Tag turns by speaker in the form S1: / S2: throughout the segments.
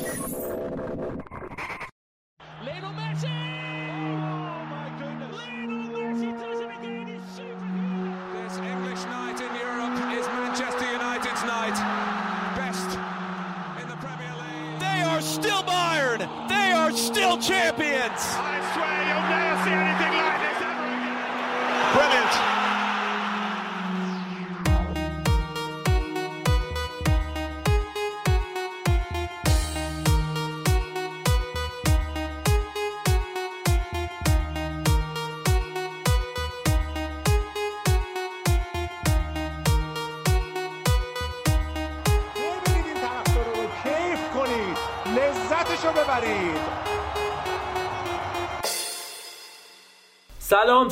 S1: すっ。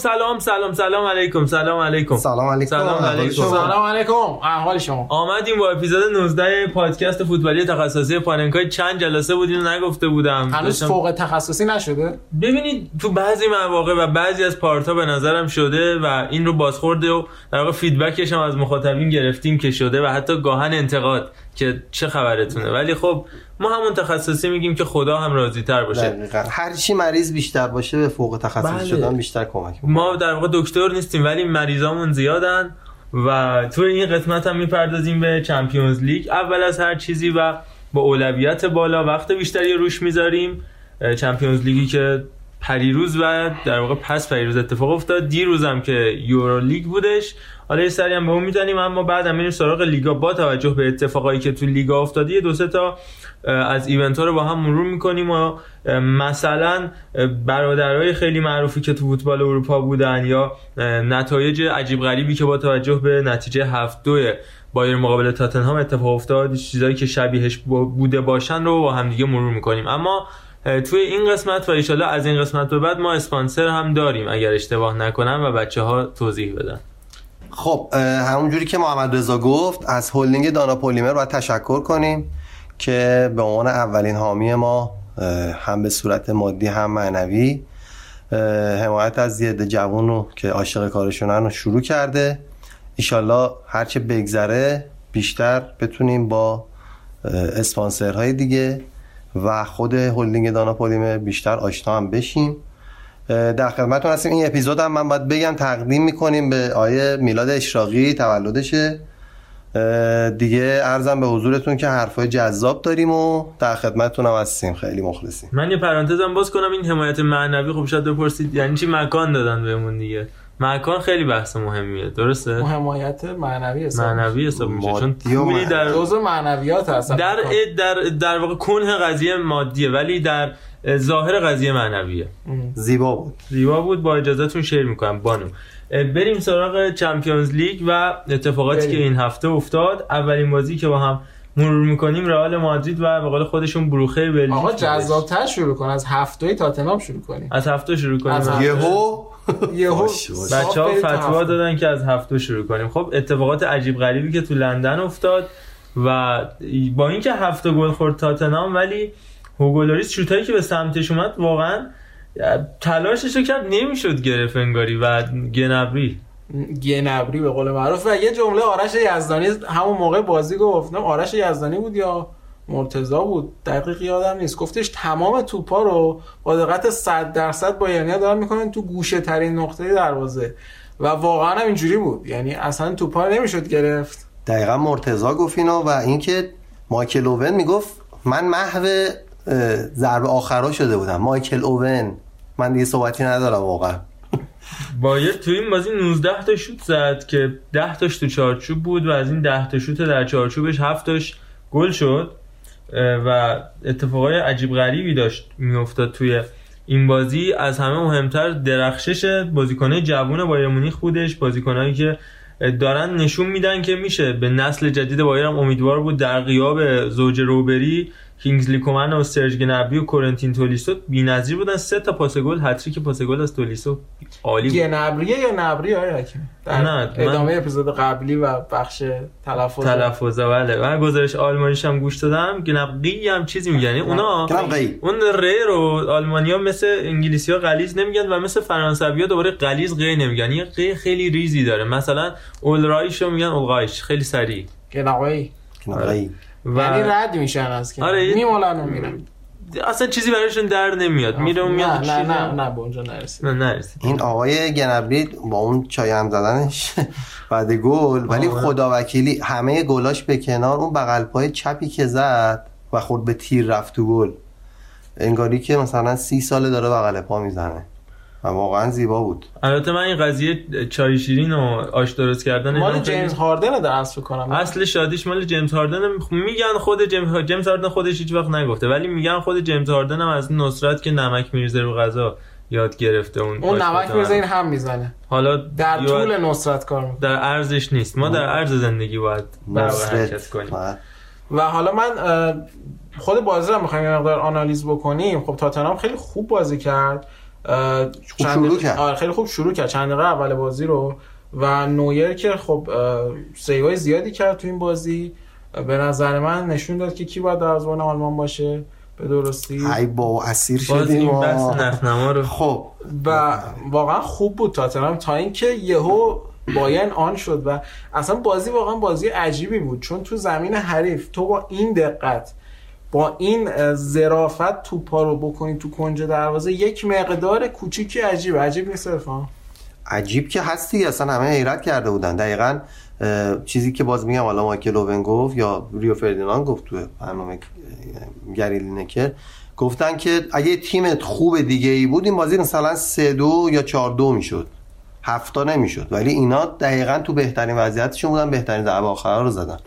S2: سلام سلام سلام علیکم سلام علیکم.
S3: سلام علیکم.
S2: سلام علیکم.
S4: سلام علیکم. احوال شما.
S2: آمدیم با اپیزود 19 پادکست فوتبالی تخصصی پاننکای. چند جلسه بود اینو نگفته بودم.
S4: هنوز
S2: داشتم-
S4: فوق تخصصی نشده؟
S2: ببینید تو بعضی مواقع و بعضی از پارتا به نظرم شده و این رو بازخورده و در واقع فیدبکش هم از مخاطبین گرفتیم که شده و حتی گاهن انتقاد. که چه خبرتونه. ولی خب ما همون تخصصی میگیم که خدا هم راضی تر باشه.
S3: دقیقاً. هر چی مریض بیشتر باشه به فوق تخصصی
S2: بله.
S3: شدن بیشتر کمک می‌کنه.
S2: ما در واقع دکتر نیستیم ولی مریضامون زیادن و تو این قسمت هم می‌پردازیم به چمپیونز لیگ. اول از هر چیزی و با اولویت بالا وقت بیشتری روش می‌ذاریم. چمپیونز لیگی که پریروز و در واقع پس پریروز اتفاق افتاد. دیروز هم که یورو لیگ بودش. حالا یه سری هم به اون می‌زنیم اما بعد هم میریم سراغ لیگا. با توجه به اتفاقایی که تو لیگا افتاده یه دو سه تا از ایونت ها رو با هم مرور می‌کنیم و مثلا اه، برادرای خیلی معروفی که تو فوتبال اروپا بودن یا نتایج عجیب غریبی که با توجه به نتیجه هفت دوی بایر مقابل تاتنهام اتفاق افتاد چیزایی که شبیهش بوده باشن رو با همدیگه مرور می‌کنیم. اما توی این قسمت و ایشالا از این قسمت به بعد ما اسپانسر هم داریم اگر اشتباه نکنم و بچه ها توضیح بدن.
S3: خب همونجوری که محمد رضا گفت از هلدینگ دانا پلیمر باید تشکر کنیم که به عنوان اولین حامی ما هم به صورت مادی هم معنوی حمایت از یه جوون رو که عاشق کارشونن رو شروع کرده. ایشالله هرچه بگذره بیشتر بتونیم با اسپانسرهای دیگه و خود هلدینگ دانا پلیمر بیشتر آشنا هم بشیم. در خدمتتون هستیم. این اپیزود هم من باید بگم تقدیم می‌کنیم به آیه میلاد اشراقی تولدشه دیگه ارزم به حضورتون که حرفای جذاب داریم و در خدمتتون هم هستیم. خیلی مخلصیم.
S2: من یه پرانتزم باز کنم این حمایت معنوی خب شاید بپرسید یعنی چی مکان دادن بهمون دیگه. مکان خیلی بحث مهمیه درسته؟
S4: حمایت معنوی حساب
S2: معنوی حساب میشه چون پولی در
S4: جزء معنویات هست.
S2: در در در واقع کنه قضیه مادیه ولی در ظاهر قضیه معنویه.
S3: زیبا بود.
S2: زیبا بود با اجازهتون شیر می‌کنم. بانو. بریم سراغ Champions League و اتفاقاتی
S4: بریم.
S2: که این هفته افتاد. اولین بازی که با هم مرور می‌کنیم رئال مادرید و به قول خودشون بروخه بلژیک.
S4: آقا. جذابتر شروع کن از هفت دوی تاتنهام شروع کنیم.
S2: از هفت تا شروع کنیم.
S4: هفت تا.
S3: یهو؟
S4: یهو.
S3: باش، باش.
S2: بچه ها
S4: بریم تا
S2: فتوا
S4: هفته.
S2: دادن که از هفت تا شروع کنیم. خب اتفاقات عجیب غریبی که تو لندن افتاد و با اینکه هفت تا گل خورد تاتنهام ولی هوگو لوریس شوتایی که به سمتش اومد واقعا تلاشش رو کرد نمی‌شد گرفت انگاری و گنبری.
S4: گنبری به قول معروف. و یه جمله آرش یزدانی همون موقع بازی گفتم آرش یزدانی بود یا مرتضا بود؟ دقیق یادم نیست. گفتش تمام توپا رو با دقت 100 درصد با یعنی دارن می‌کنن تو گوشه ترین نقطه دروازه. و واقعا هم اینجوری بود. یعنی اصلا توپا نمی‌شد گرفت.
S3: دقیقا مرتزا گفت اینو و اینکه مایکل اوون می‌گفت من محو ضربه آخرا شده بودم. مایکل اوون. من دیگه صحبتی ندارم واقعا.
S2: بایر تو این بازی 19 تا شوت زد که 10 تاش تو چارچوب بود و از این 10 تا شوت در چارچوبش 7 تاش گل شد. و اتفاقای عجیب غریبی داشت میافتاد توی این بازی. از همه مهمتر درخشش بازیکنای جوون بایر مونیخ بودش. بازیکنایی که دارن نشون میدن که میشه. به نسل جدید بایر هم امیدوار بود در غیاب زوج روبری کینگزلی کومن و سرج گنبری و کورنتین تولیسو بی‌نظیر بودن. سه تا پاس گل هتریک پاس گل از تولیسو عالی بود.
S4: گنبریه یا نبری های حکیم
S2: نه، من-
S4: ادامه اپیزود قبلی و بخش تلفظ.
S2: تلفظ بله. و گزارش آلمانیش هم گوش دادم. گنبقی هم چیزی میگن. یعنی اونا
S3: گنبقی.
S2: اون ر رو آلمانیا مثل انگلیسی ها غلیظ نمیگن و مثل فرانسوی ها دوباره غلیظ قی نمیگن. یه قی خیلی ریزی داره. مثلا اولرایش رو میگن اولغایش خیلی سریع.
S4: گنبری.
S3: گنبقی.
S2: و
S4: یعنی رد میشن از که
S2: آره،
S4: میمالن و میرن.
S2: اصلا چیزی براشون در نمیاد. میره
S4: نه
S2: میاد
S4: نه نه نه به اونجا نرسید.
S2: نه نرسید.
S3: این آقای گنبری با اون چای هم زدنش بعد گل. ولی
S2: آره.
S3: خدا وکیلی همه گلاش به کنار اون بغل پای چپی که زد و خورد به تیر رفت تو گل. انگاری که مثلا سی ساله داره بغل پا می‌زنه. و واقعا زیبا بود.
S2: البته من این قضیه چای شیرین و آش درست کردن
S4: مال جیمز هاردن در اصل کنم.
S2: اصل شادیش مال جیمز هاردن میگن خود جیمز, جیمز هاردن خودش هیچ وقت نگفته ولی میگن خود جیمز هاردن هم از نصرت که نمک میریزه رو غذا یاد گرفته اون
S4: اون نمک میرزه این. هم می‌زنه.
S2: حالا
S4: در طول نصرت کار می‌کنه.
S2: در ارزش نیست. ما در ارز زندگی باید برابر حرکت کنیم.
S3: و
S4: و حالا من خود بازی رو می‌خوایم یه مقدار آنالیز بکنیم. خب تاتنهام خیلی خوب بازی کرد.
S3: خوب
S4: چند
S3: شروع کرد.
S4: آره خیلی خوب شروع کرد. چند دقیقه اول بازی رو و نویر که خب سیوای زیادی کرد تو این بازی. به نظر من نشون داد که کی باید دروازه‌بان آلمان باشه به درستی.
S3: ای با اسیر شدیم.
S2: این نفنما رو
S3: خب.
S4: و واقعا خوب بود تاتنهام تا اینکه یهو بایرن آن شد و اصلا بازی واقعا بازی عجیبی بود. چون تو زمین حریف تو با این دقت با این اه، ظرافت توپا رو بکنی تو کنج دروازه یک مقدار کوچیکی عجیب. عجیب نیست ارفان
S3: عجیب که هستی. اصلا همه حیرت کرده بودن. دقیقا چیزی که باز میگم حالا مایکل اوون گفت یا ریو فردیناند گفت تو برنامه اه، گری لینکر گفتن که اگه تیمت خوب دیگه ای بود این بازی مثلا سه دو یا چهار دو می‌شد. هفتا نمی‌شد. ولی اینا دقیقا تو بهترین وضعیتشون بودن بهترین ضربه آخر رو زدن.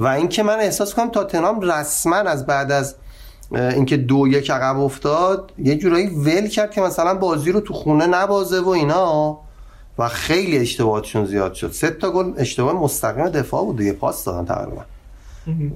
S3: و اینکه من احساس کنم تاتنهام رسما از بعد از اینکه دو یک عقب افتاد یه جورایی ول کرد که مثلا بازی رو تو خونه نبازه و اینا. و خیلی اشتباهاتشون زیاد شد. سه تا گل اشتباه مستقیم دفاع بود دیگه پاس دادن تقریبا.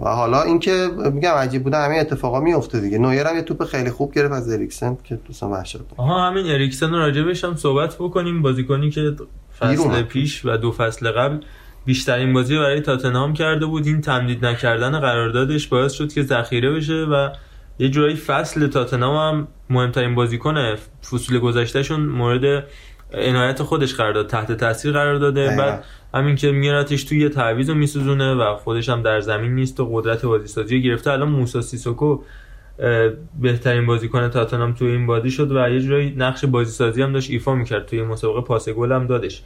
S3: و حالا اینکه میگم عجیب بوده همه اتفاقا میفته دیگه. نویر هم یه توپ خیلی خوب گرفت از اریکسن که دوستان وحشت.
S2: آها همین اریکسن راجبش هم صحبت بکنیم. بازیکنی که فصل
S3: بیرون.
S2: پیش و دو فصل قبل بیشترین بازی رو برای تاتنهام کرده بود. این تمدید نکردن قراردادش باعث شد که ذخیره بشه و یه جورایی فصل تاتنهام هم مهمترین بازیکن فصول گذشتهشون مورد عنایت خودش قرار داد تحت تاثیر قرار داده. بعد همین که میارتش توی یه تعویض میسوزونه و خودش هم در زمین نیست و قدرت بازیسازی رو گرفته. الان موسی سیسوکو بهترین بازیکن تاتنهام توی این بازی شد و یه جورایی نقش بازیسازی هم داشت ایفا می‌کرد. توی مسابقه پاس گل هم دادش.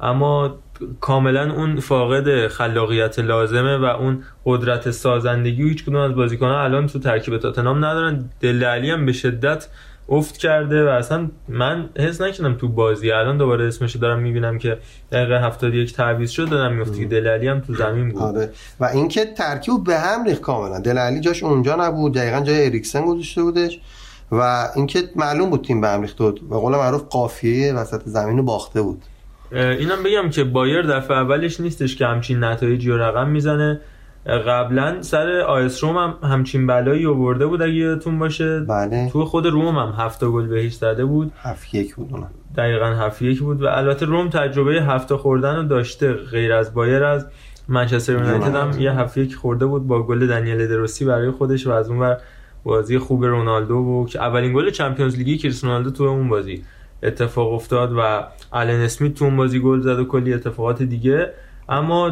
S2: اما کاملا اون فاقد خلاقیت لازمه و اون قدرت سازندگی و هیچ کدوم از بازیکنان الان تو ترکیب تاتنهام ندارن. دل علی هم به شدت افت کرده و اصلا من حس نکردم تو بازی. الان دوباره اسمش دارم می‌بینم که دقیقه 71 تعویض شد دادم میفته که دل علی هم تو زمین بود.
S3: آره. و اینکه ترکیب به هم ریخت کاملا. دل علی جاش اونجا نبود دقیقا جای اریکسن گذاشته بودش و اینکه معلوم بود تیم به هم ریخته بود و قول معروف قافیه وسط زمین رو باخته بود.
S2: اینم بگم که بایر دفعه اولش نیستش که همچین نتایجی رو رقم می‌زنه. قبلا سر آیس روم هم همچین بلایی آورده بود اگه یادتون باشه.
S3: بله.
S2: تو خود روم هم هفت گل بهش زده بود.
S3: هفت یک بود اونم.
S2: دقیقا هفت یک بود و البته روم تجربه هفته خوردن رو داشته غیر از بایر از منچستر یونایتد هم یه هفت یک خورده بود با گل دنیل دروسی برای خودش و از اون ور بازی خوب رونالدو بود که اولین گل چمپیونز لیگی کریستیانو رونالدو تو اون بازی. اتفاق افتاد و آلن اسمیت تو اون بازی گل زد و کلی اتفاقات دیگه. اما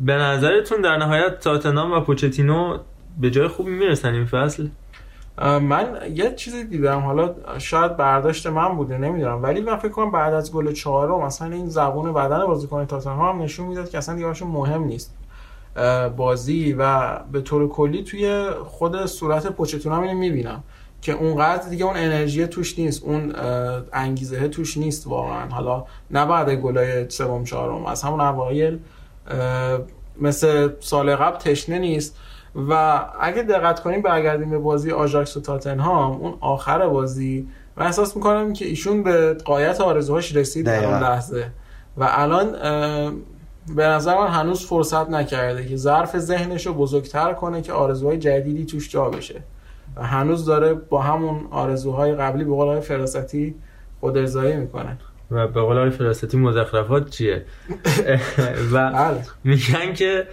S2: به نظرتون در نهایت تاتنهام و پوچتینو به جای خوبی می‌رسن این فصل؟
S4: من یه چیزی دیدم حالا شاید برداشت من بوده نمی‌دونم. ولی من فکر کنم بعد از گل چهارم مثلا این زبون بدن بازیکن تاتنهام هم نشون می‌داد که اصلا دیگه مهم نیست. بازی و به طور کلی توی خود صورت پوچتون هم اینو می‌بینم. که اونقدر دیگه اون انرژی توش نیست اون انگیزه توش نیست واقعا. حالا نه بعد گلای سوم چهارم از همون اوایل مثل سال قبل تشنه نیست. و اگه دقت کنیم برگردیم به بازی آژاکس و تاتنهام. اون آخر بازی من احساس می‌کنم که ایشون به قایت آرزوهاش رسید در اون. لحظه. و الان به نظر من هنوز فرصت نکرده که ظرف ذهنش رو بزرگتر کنه که آرزوهای جدیدی توش جا بشه. هنوز داره با همون آرزوهای قبلی به قول فراستی خود ارضایی می‌کنه.
S2: و به قول آقای فراستی مزخرفات چیه؟ و
S4: بله.
S2: میگن که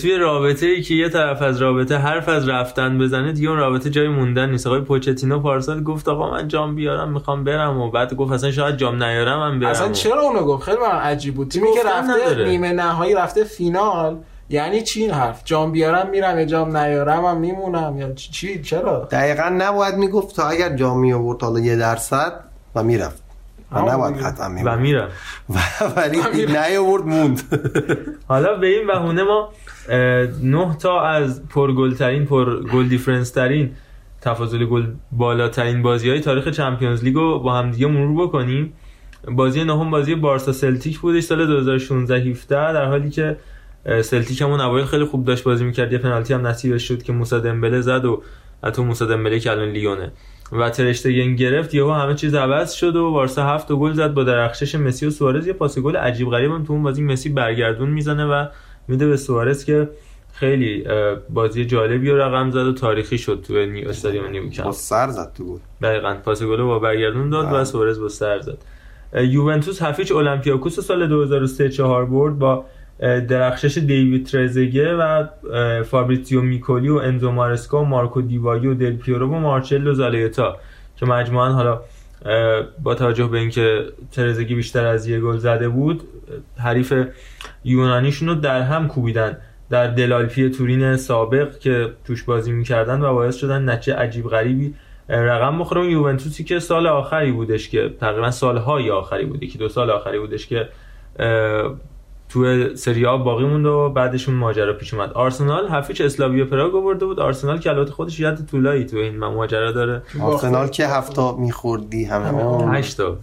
S2: توی رابطه ای که یه طرف از رابطه حرف از رفتن بزنه دیگه اون رابطه جای موندن نیست. آقای پوچتینو پارسال گفت آقا من جام بیارم می‌خوام برم. و بعد گفت اصلا شاید جام نیارم من برم.
S4: اصلا چرا اونو گفت؟ خیلی برام عجیب بود. تیمی که رفته
S2: نداره.
S4: نیمه نهایی رفته فینال یعنی چی این حرف؟ جام بیارم میرم یا جام نیارم هم میمونم. یا چی- چی؟ چرا؟
S3: دقیقا نباید می‌گفت تا اگر جام می آورد حالا یه درصد و می‌رفت. و نباید
S4: دیگه.
S3: قطعا
S2: و میرم
S3: ولی نیاورد موند.
S2: حالا به این بهونه ما نه تا از پرگلترین پر گل difference ترین تفاضل گل بالاترین بازی های تاریخ Champions League رو با هم دیگه مرور بکنیم. بازی نهم بازی بارسا سلتیک بودش سال 2016 17 در حالی که سلتیک همون اوایل خیلی خوب داشت بازی می‌کرد. یه پنالتی هم نصیبش شد که موسی دمبله زد و حتی موسی دمبله که الان لیونه. و ترشتگن گرفت. یهو همه چیز عوض شد و بارسا هفت گل زد با درخشش مسی و سوارز. یه پاس گل عجیب غریب هم تو اون بازی مسی برگردون می‌زنه و میده به سوارز که خیلی بازی جالبی رو رقم زد و تاریخی شد تو نی... استادیوم
S3: با
S2: نیوکمپ
S3: سر زد تو گل.
S2: دقیقاً. پاس گل رو با برگردون داد و
S3: بله.
S2: سوارز با سر زد. یوونتوس هفت هیچ اولمپیاکوس سال 2003 4 برد با درخشش دیوید ترزگه و فابریتزیو میکولی و انزو مارسکا و مارکو دی وایو و دل پیرو و مارچلو زالایتا که مجموعا حالا با توجه به اینکه ترزگه بیشتر از یه گل زده بود حریف یونانیشون رو در هم کوبیدن در دله آلپی تورین سابق که توش بازی می‌کردن و باعث شدن نتیجه عجیب غریبی رقم بخوره. اون یوونتوسی که سال آخری بودش که تقریبا سالهای آخری بوده که دو سال آخری بودش که تو سری آ باقی موند و بعدشون ماجرا پیش اومد. آرسنال هفیچ اسلاویا پراگ آورده بود. آرسنال که البته خودش ید طولایی تو این ماجرا داره.
S3: آرسنال که هفتا میخوردی همه
S4: همه.
S3: آه.
S2: 8 تا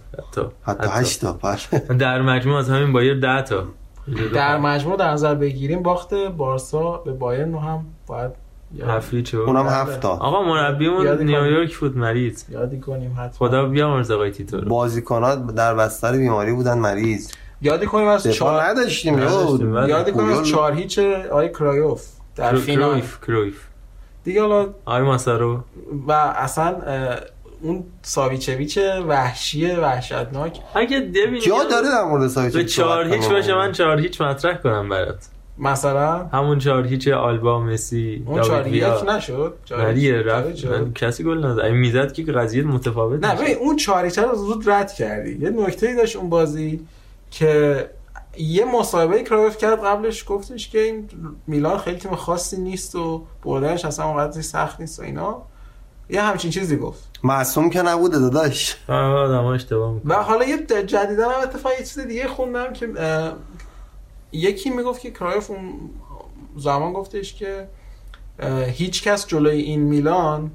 S2: حتی
S3: هشتا
S2: در مجموع از همین بایر 10 تا.
S4: در مجموع در نظر بگیریم باخت بارسا به بایرن رو هم باید یاد-
S2: هفیچ
S3: اونم هفتا
S2: آقا مربیمون. نیویورک بود مریض.
S4: یادی کنیم حتما.
S2: خدا بیامرز آقای تیتو رو.
S3: بازیکنات در بستر بیماری بودن مریض.
S4: یادی کنیم از چهار
S3: نداشتیم.
S4: یادی کنیم از. چهار هیچ آی کرایوف در فینال.
S2: کرویف کرویف.
S4: دیگه حالا
S2: آقای ماسارو.
S4: و اصلا اون ساویچویچ وحشی وحشتناک.
S2: اگه ببینی
S3: جا داره در مورد
S2: به چهار هیچ باشه من چهار هیچ مطرح کنم برات.
S4: مثلا؟
S2: همون چهار هیچ آلبا مسی
S4: اون چهار یک
S2: ویا
S4: نشد؟ چهار
S2: نریه
S4: هیچ.
S2: رفت کسی گل نزد. اگه می‌زد که قضیه متفاوت
S4: نه. ببین اون چاریچه رو زود رد کردی. یه نکته ای داشت اون بازی. که یه مصاحبه کرایف کرد قبلش گفتش که این میلان خیلی تیم خاصی نیست و بردنش اصلا اونقدر سخت نیست و اینا. یه همچین چیزی گفت.
S3: معصوم که نبوده داداش.
S2: آدم ها اشتباه می‌کنه
S4: و حالا یه جدیدن هم اتفاقی یه چیز دیگه خوندم که یکی می‌گفت که کرایف اون زمان گفتش که هیچ کس جلوی این میلان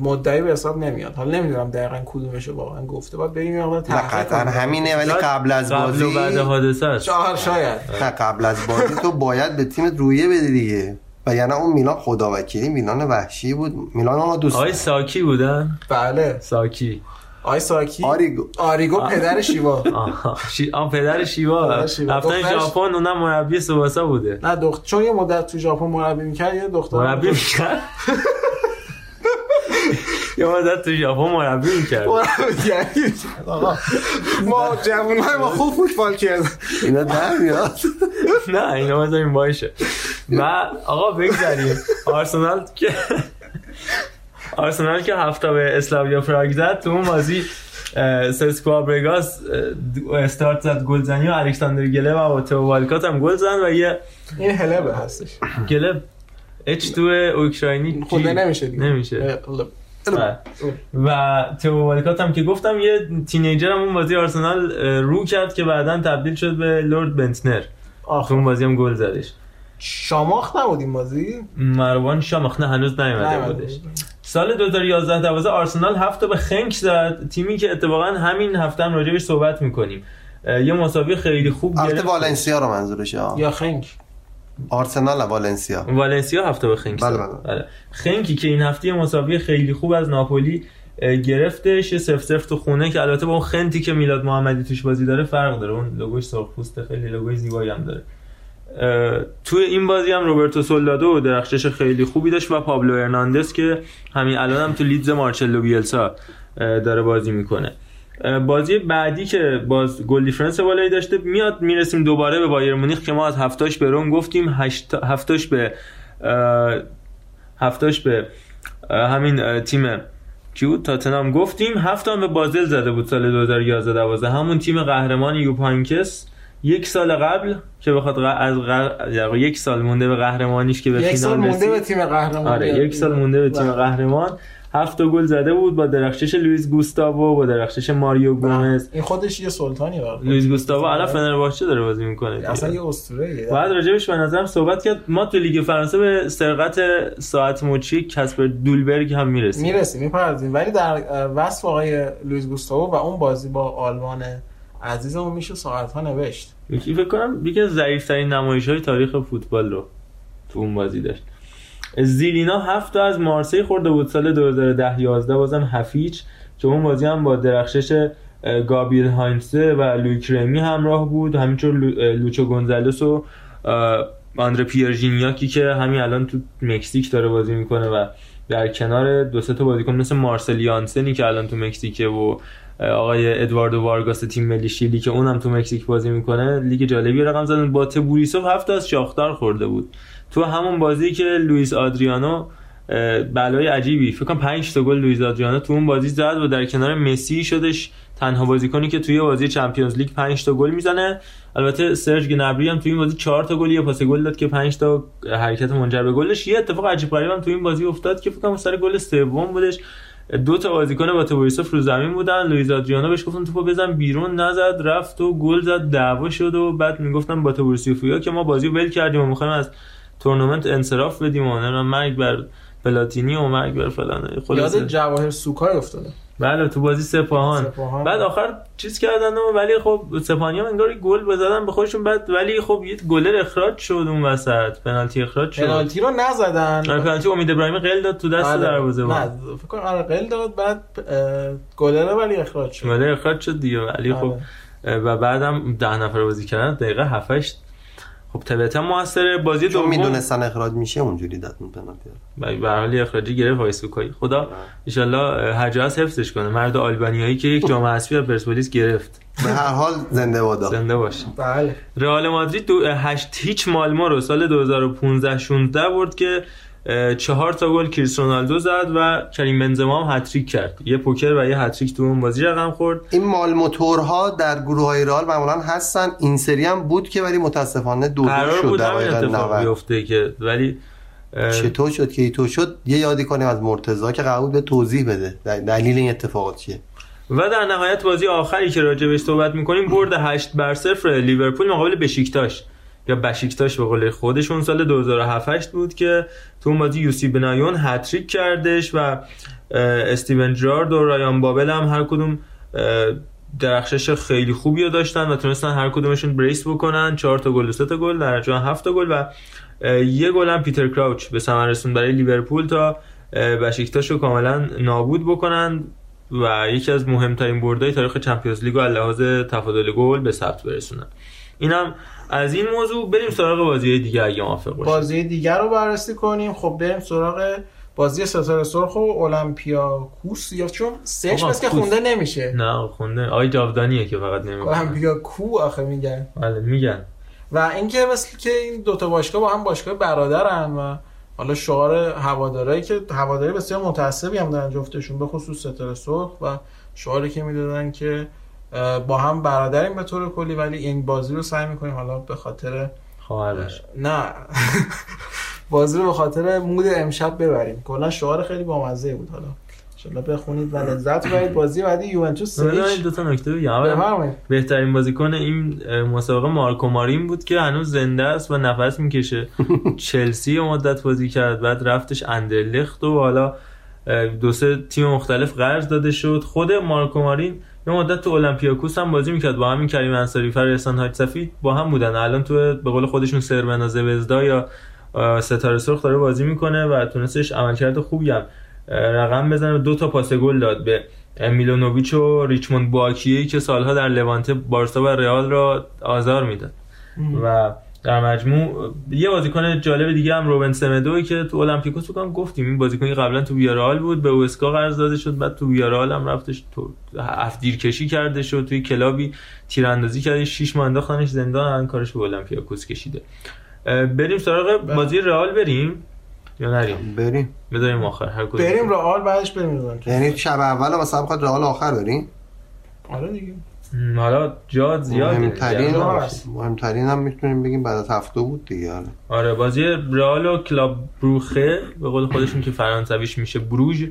S4: مدعی به حساب نمیاد. حالا نمی‌دونم دقیقا کدومش واقعا گفته. باید بریم یه مقدار تحقیق.
S3: همینه ولی قبل از
S2: قبل
S3: بازی
S2: و بعد حادثه
S4: شاید.
S3: نه قبل از بازی تو باید به تیمت روحیه بدی دیگه. و یعنی اون میلان خدا وکیلی میلان وحشی بود. میلان ما دوست
S2: آقای ساکی بودن؟
S4: بله.
S2: ساکی.
S4: آی ساکی.
S3: آریگو.
S4: آریگو پدر شیوا.
S2: آها. شی... آه پدر شیوا. رفتن ژاپن اونم مربی سواسا بوده.
S4: نه دختر چون یه مدت تو ژاپن مربی می‌کرد یه دختر
S2: مربی می‌کرد؟ یه مدت تو ژاپن مربی می‌کرد.
S4: آقا ما جوانای ما خوب فوتبال کردن
S3: اینا در میاد؟
S2: نه اینا بذاریم باشه و آقا بگذاریم آرسنال که آرسنال که هفته به اسلاویا پراگ زد تو اون بازی سسکو آبرگاس اه، استارت زد گلزنی و الکساندر گله و تو والکات هم گل زن و یه
S4: این هلبه هستش.
S2: گله. اچ تو اوکراینی جی.
S4: نمیشه دیگه.
S2: نمیشه. بله. و تو والکات هم که گفتم یه تینیجر هم اون بازی آرسنال رو کرد که بعدا تبدیل شد به لورد بنتنر.
S4: آخه
S2: اون بازی هم گل زدش.
S4: شاماخ نبود این بازی؟
S2: مروان شامخ نه هنوز نیومده بودش.
S4: بود.
S2: سال 2011 12 آرسنال هفت به خنک زد. تیمی که اتفاقا همین هفته هم راجبش صحبت می‌کنیم. یه مسابقه خیلی خوب
S3: البته
S2: گرفت.
S3: والنسیا رو منظورشه. ها.
S4: یا خنگ
S3: آرسنال نه والنسیا
S2: والنسیا هفته به خنک
S3: بله،. بله.
S2: بله. خنکی که این هفته مسابقه خیلی خوب از ناپولی گرفتش یه سف سف تو خونه که البته با اون خنتی که میلاد محمدی توش بازی داره فرق داره اون لوگوش سرخ پوسته خیلی لوگوی زیبایی هم داره توی این بازی هم روبرتو سولدادو درخشش خیلی خوبی داشت و پابلو ارناندز که همین الان هم تو لیدز مارچلو بیلسا داره بازی می‌کنه بازی بعدی که باز goal difference بالایی داشته میاد می‌رسیم دوباره به بایر مونیخ که ما از هفتاش به روم گفتیم هشت هفتاش به هفتاش به همین تیم کی بود تاتنام گفتیم. هفت هم به بازل زده بود سال 2011 12 همون تیم قهرمان یوپ هاینکس. یک سال قبل که بخواد غ- از غ- یا یک سال مونده به قهرمانیش که به
S4: یک سال مونده به تیم قهرمان
S2: آره یک سال مونده به تیم. قهرمان. هفت گل زده بود با درخشش لوئیس گوستاوو با درخشش ماریو گومز.
S4: این خودش یه سلطانی برای
S2: لوئیس گوستاوو الان فنرباچه داره بازی می‌کنه
S4: اصلا یه اسطوره
S2: بعد راجبش به نظرم صحبت کرد. ما تو لیگ فرانسه به سرقت ساعت مچی کسپر دولبرگ هم می‌رسیم.
S4: می‌رسیم می‌پردازیم. ولی در وصف آقای لوئیس گوستاو و اون بازی با آلمان عزیزمون میشه ساعت ها نوشت.
S2: یکی فکر کنم یکی از ضعیفترین نمایش های تاریخ فوتبال رو تو اون بازی داشت. زیلینا هفت تا از مارسی خورده بود سال 2010 11 بازم هفیچ. که اون بازی هم با درخشش اه، گابریل هاینسه و لویک رمی همراه بود. همینطور لوچو گونزالس و آندره پیرژینیاکی که همین الان تو مکزیک داره بازی می‌کنه و در کنار دو سه تا بازیکن مثل مارسل یانسنی که الان تو مکزیکه و آقای ادواردو وارگاس تیم ملی شیلی که اونم تو مکزیک بازی می‌کنه لیگ جالبی رقم زدن. باته بوریسوف هفت از شاختار خورده بود. تو همون بازی که لوئیس آدریانو بلای عجیبی. فکر کنم 5 تا گل لوئیس آدریانو تو اون بازی زد و در کنار مسی شدش تنها بازیکنی که توی بازی Champions League 5 تا گل می‌زنه. البته سرج گنابری هم توی این بازی 4 تا گل یه پاس گل داد که 5 تا حرکت منجر به گلش. یه اتفاق عجیب غریب هم توی این بازی افتاد که فکر کنم سر گل سوم بودش. دو تا بازیکن با تبوریسوف رو زمین بودن. لوئیس آدریانو بهش گفتن توپو بزن بیرون نزد رفت و گل زد دعوا شد و بعد می‌گفتن با تبوریسوفیا که ما بازی ول کردیم و می‌خوایم از تورنمنت انصراف بدیم و مرگ بر پلاتینی و مرگ بر فلان.
S4: یاد
S2: خلاصه
S4: جواهر سوکای افتاده.
S2: بله تو بازی سپاهان.
S4: سپاهان.
S2: بعد آخر چیز کردن و ولی خب سپاهانی هم انگار گل بزدن به خودشون. بعد ولی خب یه گلر اخراج شد اون وسط. پنالتی اخراج شد.
S4: پنالتی رو نزدن.
S2: آره، پنالتی امید ابراهیمی قل داد تو دست
S4: بله.
S2: دروازه
S4: نه فکر کنم آره قل داد بعد اه، گلره ولی اخراج شد.
S2: گلر اخراج شد دیگه. ولی خب
S4: آره.
S2: و بعدم ده نفر بازی کردن. دقیقه 7 8 خب طبیعتا موثر بازی
S3: چون
S2: دوم
S3: می‌دونستن اخراج میشه اونجوری داد اون پنالتی رو.
S2: به هر حال اخراجی گرفت وایسوکای خدا ان هر جا هست حفظش کنه. مرد آلبانیایی که یک جام حذفی از پرسپولیس گرفت.
S3: به هر حال زنده بادا.
S2: زنده باشه
S4: بله.
S2: رئال مادرید دو هشت هیچ مالما رو سال 2015 16 برد که چهار تا گل کریس رونالدو زد و کریم بنزما هم هتریک کرد. یه پوکر و یه هتریک تو اون بازی رقم خورد.
S3: این مال موتورها در گروه های رئال معمولا هستن. این سری هم بود که ولی متاسفانه دو دو شد
S2: بود همین
S3: دقایق
S2: اتفاق
S3: 90
S2: بیفته که ولی
S3: چطور شد که ایتو شد؟ یه یادی کنیم از مرتضی که قبول به توضیح بده. دل- دلیل این اتفاقات چیه؟
S2: و در نهایت بازی آخری که راجع بهش صحبت می‌کنیم برد 8 بر 0 لیورپول مقابل بشیکتاش. یا بشیکتاش به قول خودشون سال 2007 8 بود که تو اون بازی یوسی بنایون هتریک کردش و استیون جرارد و رایان بابل هم هر کدوم درخشش خیلی خوبی رو داشتن و تونستن هر کدومشون brace بکنن 4 تا گل و 3 تا گل در جا 7 تا گل و یه گل هم پیتر کراوچ به ثمر رسون برای لیورپول تا بشیکتاش رو کاملا نابود بکنن و یکی از مهمترین بردهای تاریخ چمپیونز لیگ و لحاظ تفاضل گل به ثبت برسونن. اینم از این موضوع بریم سراغ بازی دیگه اگه موافق باشید.
S4: بازی دیگر رو بررسی کنیم. خب بریم سراغ بازی ستاره سرخ و اولمپیاکوس. یا چون
S2: آقا،
S4: بس که. خونده نمیشه.
S2: نه خونده. آقای جاودانیه که فقط نمیگه
S4: اولمپیاکو آخه میگن.
S2: بله میگن.
S4: و اینکه مثل که این دوتا باشگاه با هم باشگاه برادرن و حالا شعار هوادارایی که هواداری بسیار متعصبی هم دارن جفتشون به خصوص ستاره سرخ و شعاری که می‌دادن که با هم برادریم به طور کلی ولی این بازی رو سعی می‌کنیم حالا به خاطر
S2: خواهرش.
S4: نه. بازی رو به خاطر مود امشب ببریم. کلا شعار خیلی بامزه بود حالا. انشالله بخونید و لذت ببرید. بازی بعدی یوونتوس سهیچ
S2: دو تا نکته بگم. بهترین بازیکن این مسابقه مارکو مارین بود که هنوز زنده است و نفس می‌کشه. چلسی مدت بازی کرد بعد رفتش اندرلخت و حالا دو سه تیم مختلف قرض داده شد. خود مارکو مارین یه مدت تو اولمپیاکوس هم بازی می‌کرد با همین کریم انصاری فر احسان حاج صفی با هم بودن. الان تو به قول خودشون سرمنا زوزدا یا ستاره سرخ داره بازی می‌کنه و تونستش عملکرد خوبی هم رقم بزنه. دو تا پاس گل داد به میلونوویچ و ریچموند باکیه که سالها در لوانته بارسا و رئال را آزار می‌داد. و در مجموع یه بازیکن جالب دیگه هم روبن سمدوی که تو المپیکوس بکنم گفتیم این بازیکنی قبلا تو ویارال بود به اوسکا قرض داده شد بعد تو ویارال هم رفتش تو هفت کشی کرده شد توی کلابی تیراندازی کرده 6 ماه انداختنش زندان الان کارش به المپیاکوس کشیده. بریم سراغ بازی رئال بریم؟ یا نریم؟
S3: بریم.
S2: بذاریم آخر هر کدوم.
S4: بریم رئال بعدش بریم
S3: یعنی شب اول مثلا بخواد رئال آخر بریم؟
S4: آره دیگه.
S2: حالا جا زیاده
S3: مهمترین. مهمترین هم می‌تونیم بگیم بعد از هفته بود دیگه آره.
S2: آره بازی رئال و کلاب بروخه به قول خودشون که فرانسویش میشه بروژ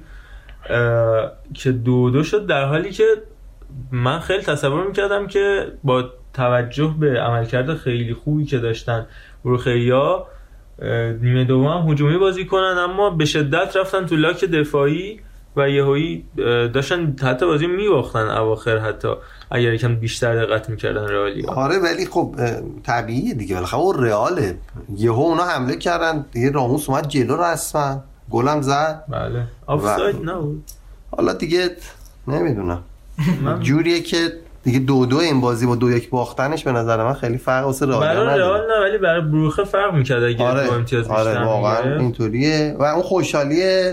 S2: اه، که دو دو شد در حالی که من خیلی تصور می‌کردم که با توجه به عملکرد خیلی خوبی که داشتن بروخه یا نیمه دوم هم هجومی بازی کنن اما به شدت رفتن تو لاک دفاعی و یهویی داشتن حتی بازی میباختن اواخر حتی اگر یکم بیشتر دقت می‌کردن رئالیا
S3: آره ولی خب طبیعیه دیگه. بالاخره اون رئاله. یهو اونا حمله کردن. دیگه راموس اومد جلو رسما. گلم زد.
S2: بله. آفساید نبود.
S3: حالا دیگه نمی‌دونم. جوریه که دیگه دو دو این بازی با دو یک باختنش به نظر من خیلی فرق واسه رئال
S2: برای. رئال نه ولی برای بروخه فرق می‌کرد اگه
S3: آره.
S2: با امتیاز
S3: آره واقعا. اینطوریه. و اون خوشحالی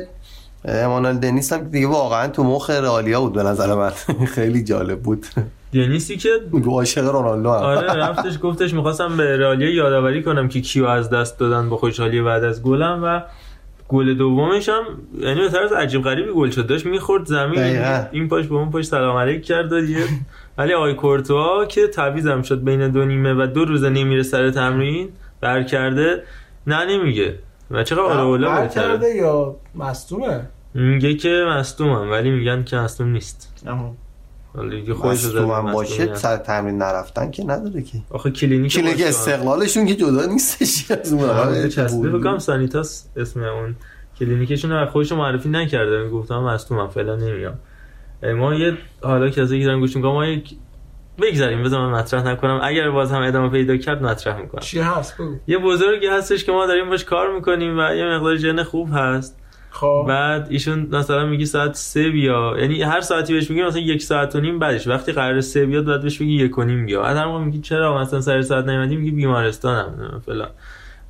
S3: امانال دنیس هم دیگه واقعا تو مخ رئالیا بود به نظر من. خیلی جالب بود.
S2: دنیسی که
S3: عاشق رونالدو هم.
S2: آره رفتش گفتش می‌خواستم به رئالیا یادآوری کنم که کیو از دست دادن با خوشحالی بعد از گلم و گل دومش هم یعنی به طرز عجیب غریبی گل شد. داشت می‌خورد زمین
S3: دقیقاً.
S2: این پاش به اون پاش سلام علیک کرد دیگه. ولی آقای کورتوا که تعویضم شد بین دو نیمه و دو روزه نمیره سر تمرین بر کرده نه نمیگه. و چقدر آراولا
S4: بر
S2: بهتره
S4: کرده یا مصدومه
S2: میگه که مصدومم ولی میگن که مصدوم نیست
S4: آها.
S2: حالا دیگه خودش رو زده
S3: مصدوم هم
S2: مصدوم
S3: باشه. سر تمرین نرفتن که نداره که
S2: آخه کلینیک
S3: کلینیک. استقلالشون که جدا نیستش از اون
S2: آره، چسبه. بکنم سانیتاس اسم اون کلینیکشون رو خودشون معرفی نکرده می‌گفتم مصدومم فعلا نمیام ما یه حالا که دارن گوش می‌کنم ما یک بگذاریم بذار من مطرح نکنم. اگر باز هم ادامه پیدا کرد مطرح می‌کنم.
S4: چی هست؟ بگو.
S2: یه بزرگی هستش که ما داریم باش کار می‌کنیم و یه مقدار ژن خوب هست.
S4: خب.
S2: بعد ایشون مثلا میگه ساعت سه بیا. یعنی هر ساعتی بهش میگه مثلا یک ساعت و نیم بعدش. وقتی قرار سه بیاد بعد بهش بگی یک و نیم بیا. بعد هر موقع میگی چرا مثلا سر ساعت نیومدی میگه بیمارستانم فلان.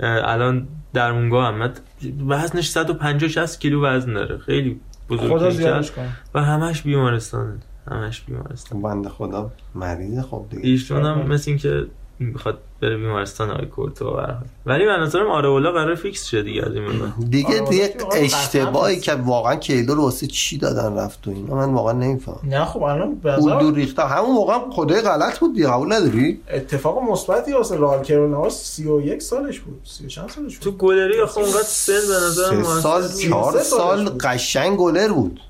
S2: الان درمونگاه هم. بعد وزنش 150 60 کیلو وزن داره. خیلی
S4: خدا
S2: بزرگ
S4: زیادش کنه.
S2: و همش بیمارستانه. همش بیمارستان.
S3: بنده خدا مریض خب دیگه.
S2: ایشون هم مثل اینکه می‌خواد بره بیمارستان آقای کورتو به هر حال. ولی من نظرم آرولا قرار فیکس شه دیگه از این.
S3: دیگه
S4: آره،
S3: دیگه
S4: که
S3: اشتباهی که واقعا کیلو رو واسه چی دادن رفت و اینا؟ من واقعا نمیفهم.
S4: نه خب الان نظرم
S3: دور ریختم همون موقع هم خدای غلط بود دیگه قبول نداری؟
S4: اتفاق مثبتی واسه رال کروناس 31 سالش بود. 30 چند سالش بود؟
S2: تو گلری آخه اونقدر سن به نظرم
S3: سه سال
S2: موثر نیست.
S3: چهار
S4: سه سالش
S3: سال
S4: بود.
S3: قشنگ گلر بود.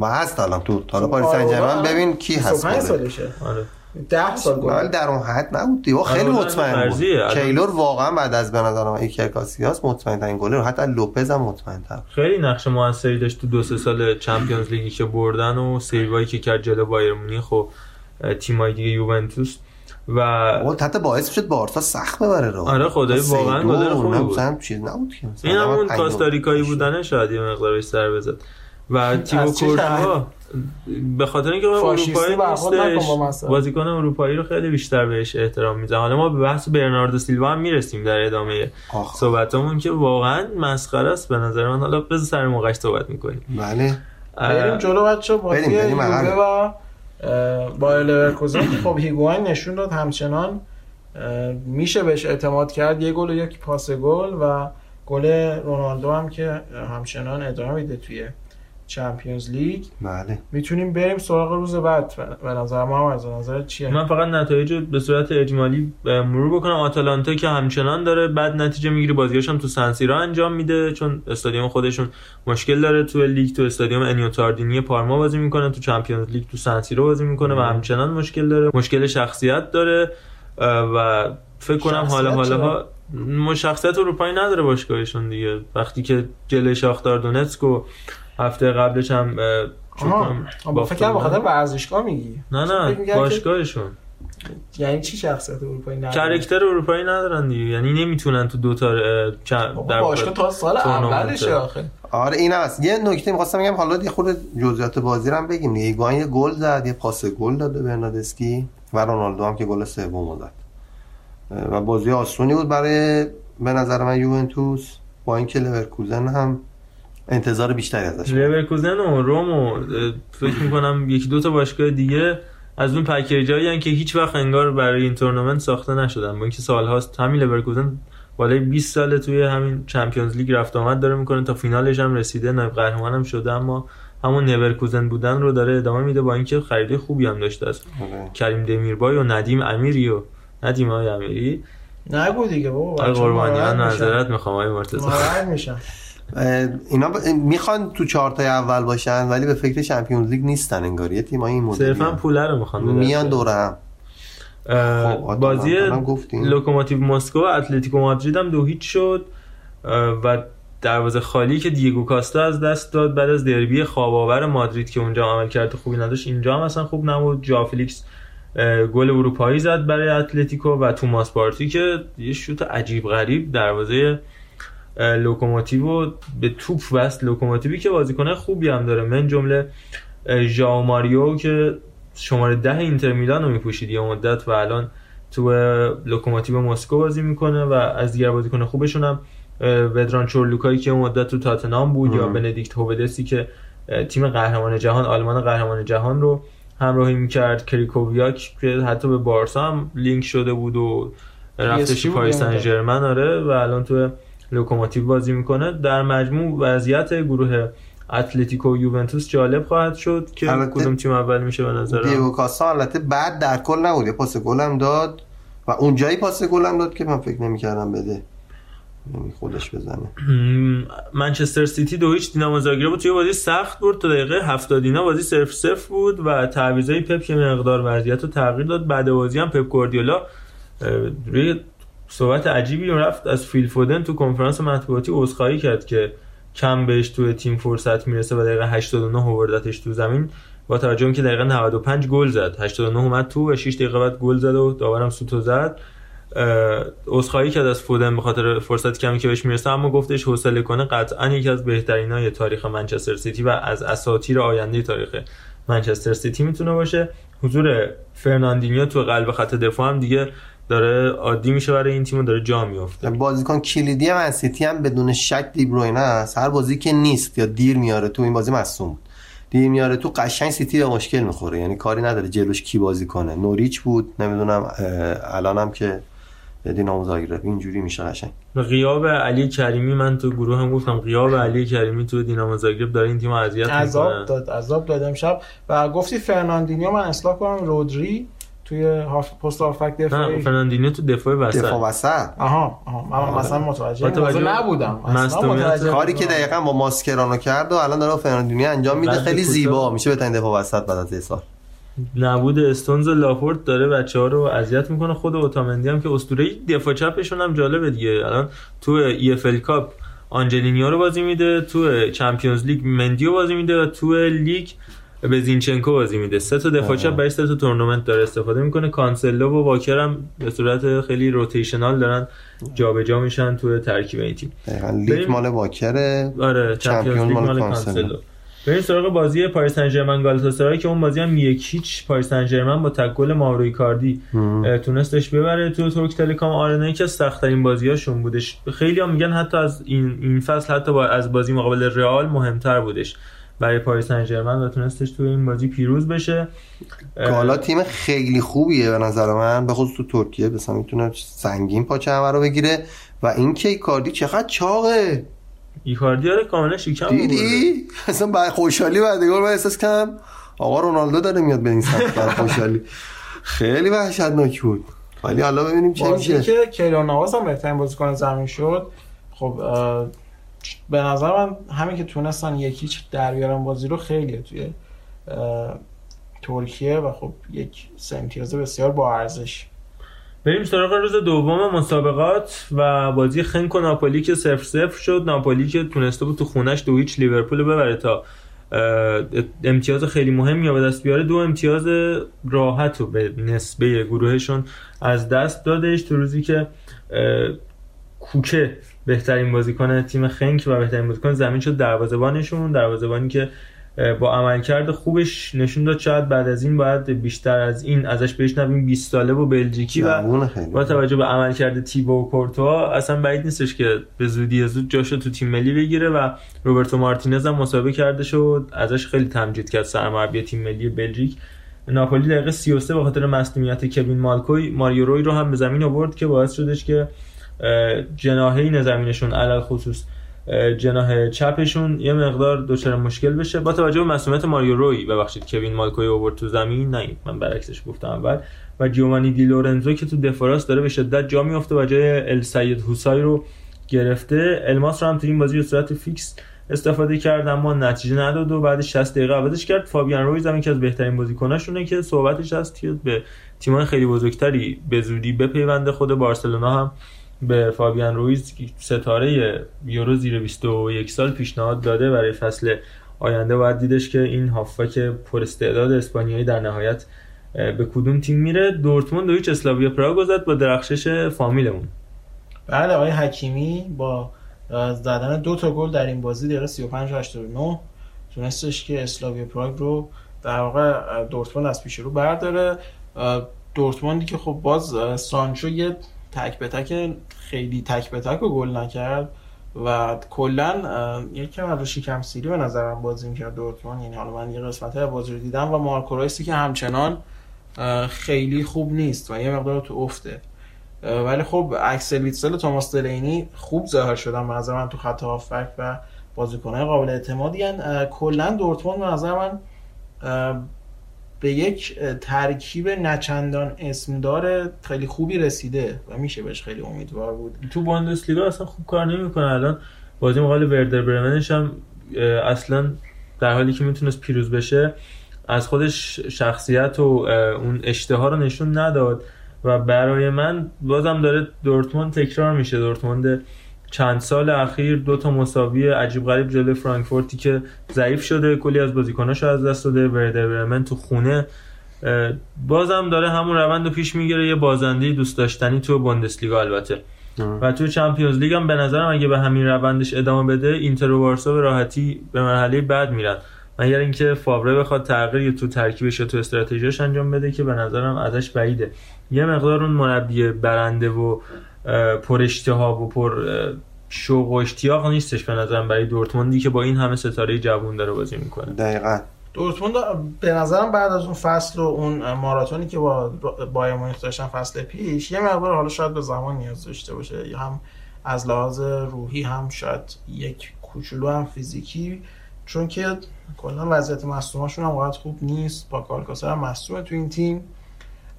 S3: و هست الان تو حالا پاریس سن ژرمن ببین کی هست
S4: 25
S3: گلر
S4: سالشه
S2: آره.
S4: 10 سال
S3: ولی
S4: گل
S3: در اون حد نبود دیگه. خیلی
S2: آره،
S3: مطمئن بود. کیلور واقعا بعد از به نظر من ایکر کاسیاس مطمئن ترین گلر. حتی لوپز هم مطمئن تر
S2: خیلی نقش موثری داشت تو دو سه سال چمپیونز لیگی که بردن و سیوایی که کرد جلو بایر مونیخ و تیمای دیگه یوونتوس. و
S3: اول حتی باعث شد بارسا سخت ببره رو
S2: آره، خدایی
S3: سه
S2: واقعا گلر خوبی بود.
S3: چیز نبود که
S2: این همون. کاستاریکایی بودنه شاید یه مقدار بهش سر بزد. و تیمو کورتوا به خاطر اینکه
S4: فاشیستی
S2: اروپایی نیستش
S4: مثلا.
S2: بازیکن اروپایی رو خیلی بیشتر بهش احترام میزن حالا ما به بحث برناردو سیلوا هم می‌رسیم در ادامه
S3: آخ.
S2: صحبتامون که واقعا مسخره است به نظر من. حالا بذار سر موقعش صحبت می‌کنیم.
S3: بله.
S4: بریم جلو بچه بازی یووه. و با لورکوزن. خب هیگواین نشون داد همچنان میشه بهش اعتماد کرد. یه گل و یک پاس گل و گل رونالدو هم که همچنان ادامه میده توی چمپیونز لیگ
S3: بله.
S4: می‌تونیم بریم سراغ روز بعد. به نظر ما هم از نظر چیه؟
S2: من فقط نتایج رو به صورت اجمالی مرور بکنم. آتالانتا که همچنان داره بعد نتیجه می‌گیره. بازیاش هم تو سنسیرا انجام میده چون استادیوم خودشون مشکل داره تو لیگ تو استادیوم انیو تاردینی پارما بازی می‌کنه تو Champions League تو سنسیرو بازی می‌کنه و همچنان مشکل داره. مشکل شخصیت داره و فکر کنم حالا حالا ما شخصیت اروپایی نداره باشگاهشون دیگه. وقتی که جلوی شاختار دونتسک و هفته قبلش هم فکر کنم
S4: با. فکر کنم بخاطر ورزشگاه میگی.
S2: نه نه باشگاهشون.
S4: یعنی چی شخصیت اروپایی نداره؟
S2: character اروپایی ندارن دیگه یعنی نمی‌تونن تو دو تا در
S4: باشگاه تا سال. اولشه آخه.
S3: آره این هست. یه نکته می‌خواستم بگم حالا یه خود جزئیات بازی رو هم بگیم دیگه. ایگوان یه گل زد یه پاس گل داده برناردسکی و رونالدو هم که گل سوم زد. و بازی آسونی بود برای به نظر من یوونتوس. با اینکه لورکوزن هم انتظار بیشتری ازش.
S2: لورکوزن و روم و فکر می‌کنم یکی دو تا باشگاه دیگه از اون پکیجایی که هیچ وقت انگار برای این تورنمنت ساخته نشدن با اینکه سالهاست همین لورکوزن بالای 20 ساله توی همین چمپیونز لیگ رفت آمد داره می‌کنه تا فینالش هم رسیده نایب قهرمان هم شده اما همون نورکوزن بودن رو داره ادامه میده با اینکه خرید خوبی هم داشته است
S3: آره.
S2: کریم دمیربای و ندیم امیری و ندیم های امیری
S4: نگو دیگه بابا ناراحت میشن.
S2: معذرت می‌خوام آقای مرتضی
S3: اه، اینا ب... می‌خوان تو چهارتای اول باشن ولی به فکر چمپیونز لیگ نیستن انگار. یه تیمای این مدلی
S2: صرفا پوله رو می‌خوان.
S3: میان دور هم. خب،
S2: بازی. لوکوموتیو مسکو و اتلتیکو مادرید هم دو هیچ شد. و دروازه خالی که دیگو کاستا از دست داد بعد از دربی خواب‌آور مادرید که اونجا عمل کرده خوبی نداشت اینجا هم اصلا خوب نبود. ژائو فلیکس اه، گل اروپایی زد برای اتلتیکو و توماس پارتی که یه شوت عجیب غریب دروازه لوکوموتیو رو به توپ بست لوکوموتیوی که بازیکن خوبی هم داره. من جمله ژائو ماریو که شماره ده اینتر میلان رو میپوشید یه مدت و الان تو لوکوموتیو مسکو بازی می‌کنه و از دیگر بازیکن خوبشون هم ودران چورلوکایی که اون مدت تو تاتنام بود یا بندیکت هوودس که تیم قهرمان جهان آلمان قهرمان جهان رو همراهی می‌کرد. کریخوویاک که حتی به بارسا هم لینک شده بود و رفتش پاریس
S4: مدت.
S2: سن ژرمن آره. و الان تو لوکوموتیو بازی می‌کنه. در مجموع وضعیت گروه اتلتیکو و یوونتوس جالب خواهد شد که کدوم تیم اول میشه به نظرم.
S3: دیگو کاستا البته بد در کل نبود. پاس گل هم داد و اونجایی پاس گل هم داد که من فکر نمی‌کردم بده. یعنی خودش بزنه.
S2: منچستر سیتی دو هیچ دینامو زاگرب بود. توی بازی سخت بود تا دقیقه 70 اینا بازی صفر صفر بود و تعویضای پپ که مقدار وضعیت رو تغییر داد. بعد بازی هم پپ گواردیولا روی صحبت عجیبی رو رفت از فیل فودن تو کنفرانس مطبوعاتی عذرخواهی کرد که کم بهش تو تیم فرصت می‌رسه و دقیقه 89 آوردتش تو زمین. با توجه اینکه دقیقه 95 گل زد. 89 اومد تو و 6 دقیقه بعد گل زد و داورم سوتو زد. اه، عذرخواهی کرد از فودن به خاطر فرصت کمی که بهش می‌رسه اما گفتش حوصله کنه قطعا یکی از بهترینای تاریخ منچستر سیتی و از اساطیر آینده تاریخ منچستر سیتی می‌تونه باشه. حضور فرناندینیو تو قلب خط دفاع هم دیگه داره عادی میشه برای این تیم و داره جا میفته
S3: بازیکن کلیدی من سیتی هم بدون شک دیبروینه است. هر بازی که نیست یا دیر میاد تو این بازی مصدوم بود. دیر میاد تو قشنگ سیتی به مشکل می‌خوره. یعنی کاری نداره جلوش کی بازی کنه. نوریچ بود نمی‌دونم الانم که دینامو زاگرب. اینجوری میشه قشنگ.
S2: غیاب علی کریمی من تو گروه هم گفتم غیاب علی کریمی تو دینامو زاگرب داره این تیم اذیت
S4: عذاب
S2: می‌کنه.
S4: داد عذاب داد امشب. و گفتی فرناندینیو من اصلاح کنم رودری توی هاف پست
S2: هافبک
S4: دفاعی.
S2: فرناندینیو تو دفاع وسط.
S3: دفاع وسط؟
S4: آها آها. من مثلا متوجه
S2: با
S4: این موضوع
S2: توجه
S4: نبودم متوجه
S3: کاری که. دقیقا با ماسکرانو کرد و الان داره فرناندینیو انجام میده. خیلی. زیبا. میشه بهترین دفاع وسط بعد از سال.
S2: نبود استونز و لاپورت داره بچه ها رو اذیت می‌کنه. خود اوتامندی هم که اسطوره دفاع چپشون هم جالبه دیگه. الان تو EFL Cup آنجلینیو رو بازی میده تو Champions League مندیو بازی میده و تو لیگ به زینچنکو بازی میده. سه تا دفاع چپ برای سه تا تورنمنت داره استفاده می‌کنه. کانسلو و واکر هم به صورت خیلی rotational دارن جابجا میشن تو ترکیب این تیم.
S3: دقیقا لیگ. مال واکره
S2: آره Champions League مال کانسلو. بریم سراغ بازی پاریس سن ژرمن گالاتاسرای که اون بازی هم یک هیچ پاریس سن ژرمن با تک گل مائورو ایکاردی تونستش ببره تو ترک تلکام آرنا که سخت ترین بازیاشون بودش. خیلی هم میگن حتی از این این فصل حتی با از بازی مقابل رئال مهمتر بودش. برای پاریس سن ژرمن و تونستش تو این بازی پیروز بشه.
S3: گالا تیم خیلی خوبیه به نظر من. به خصوص تو ترکیه مثلا می‌تونه سنگین پاچه همه رو بگیره. و این که کاردی چقدر چاقه.
S2: ایکاردی آره کاملا شیکم.
S3: دیدی؟ اصلا بعد خوشحالی بعد گل من احساس کردم آقا رونالدو داره میاد به این سمت بعد خوشحالی. خیلی وحشتناک بود. ولی حالا ببینیم چه
S4: بازی
S3: میشه.
S4: که کیلو نواز هم بهترین بازیکن زمین شد. خب به نظر من همین که تونستن یکیچ در بیارن بازی رو خیلیه توی ترکیه و خب یک امتیاز بسیار با ارزش.
S2: بریم سراغ روز دوم مسابقات و بازی خنک و ناپولی که صفر صفر شد. ناپولی که تونسته بود تو خونش دو هیچ لیورپول رو ببره تا امتیاز خیلی مهمی به دست بیاره. دو امتیاز راحت رو به نسبه گروهشون از دست دادش تو روزی که کوکه بهترین بازیکن تیم خنک و بهترین بازیکن زمین شد دروازه‌بانشون. دروازه‌بانی که با عملکرد خوبش نشون داد شاید بعد از این باید بیشتر از این ازش بشنویم. 20 ساله و بلژیکی و با توجه به عملکرد تیبو و کورتوا اصلا بعید نیستش که به زودی زود جاشو تو تیم ملی بگیره و روبرتو مارتینز هم مسابقه کرده شد. ازش خیلی تمجید کرد سرمربی تیم ملی بلژیک. ناپولی دقیقه 33 به خاطر مصدومیت کوین مالکوی ماریو روی رو هم به زمین آورد که باعث شدش که اه، جناحین زمینشون علل خصوص جناح چپشون یه مقدار دچار مشکل بشه. با توجه به مصدومیت ماریو روی ببخشید کوین مالکوی اوورد تو زمین. نه من برعکسش گفتم اول. و جیووانی دی لورنزو که تو دفراس داره به شدت جا میفته و جای السید هیسای رو گرفته. الماس رو هم تو این بازی به صورت فیکس استفاده کرد اما نتیجه نداد و بعد 60 دقیقه عوضش کرد. فابیان رویز هم یکی از بهترین بازیکناشونه که صحبتش هست که به تیم‌های خیلی بزرگتری به زودی بپیونده خود بارسلونا هم. به فابیان رویز ستاره یورو زیر 21 سال پیشنهاد داده برای فصل آینده باید دیدش که این هافبک پر استعداد اسپانیایی در نهایت به کدوم تیم میره. دورتموند و هیچ اسلاویا پراگ گذاشت با درخشش فامیلمون.
S4: بله آقای حکیمی با زدن دو تا گل در این بازی دقیقه 35 و 89 تونستش که اسلاویا پراگ رو در واقع دورتموند از پیش رو برداره. دورتموندی که خب باز سانچو یه تک به تک خیلی تک به تک و گل نکرد و کلا یکم از شکم سیری به نظرم بازی می‌کرد دورتموند یعنی حالا من یه قسمت بازی رو دیدم و مارکو رایسی که همچنان خیلی خوب نیست و یه مقدار تو افته. ولی خب اکسل ویتسل و توماس دلینی خوب ظاهر شدن به من تو خط هافبک و بازیکنهای قابل اعتمادی کلا دورتموند به نظر من به یک ترکیب نچندان اسمدار خیلی خوبی رسیده و میشه بهش خیلی امیدوار بود.
S2: تو بوندسلیگا اصلا خوب کار نمی‌کنه. الان بازی مقابل وردر برمنش هم اصلا در حالی که می‌تونست پیروز بشه از خودش شخصیت و اون اشتها رو نشون نداد و برای من بازم داره دورتموند تکرار میشه. دورتموند چند سال اخیر دو تا مساوی عجیب غریب جلوی فرانکفورتی که ضعیف شده کلی از بازیکناشو از دست داده. وردر برمن تو خونه. بازم داره همون روند رو پیش می‌گیره. یه بازنده دوست داشتنی تو بوندسلیگا البته. و تو چمپیونز لیگ هم به نظرم اگه به همین روندش ادامه بده اینتر و بارسا به راحتی به مرحله بعد میرن. مگر اینکه فاوره بخواد تغییر تو ترکیبش تو استراتژیش انجام بده که به نظرم ازش بعیده. یه مقدار اون مربی برنده و پر اشتهاب و پر شوق و اشتیاق نیستش به نظرم برای دورتموندی که با این همه ستاره جوون داره بازی می‌کنه.
S3: دقیقا.
S4: دورتموند به نظرم بعد از اون فصل و اون ماراتونی که با بایر مونیخ داشتن فصل پیش یه مقدار حالا شاید به زمان نیاز داشته باشه. یا هم از لحاظ روحی هم شاید یک کوچولو هم فیزیکی چون که کلا وضعیت مصدوماشون هم واقعا خوب نیست. با کالکاسر هم مصدومه تو این تیم.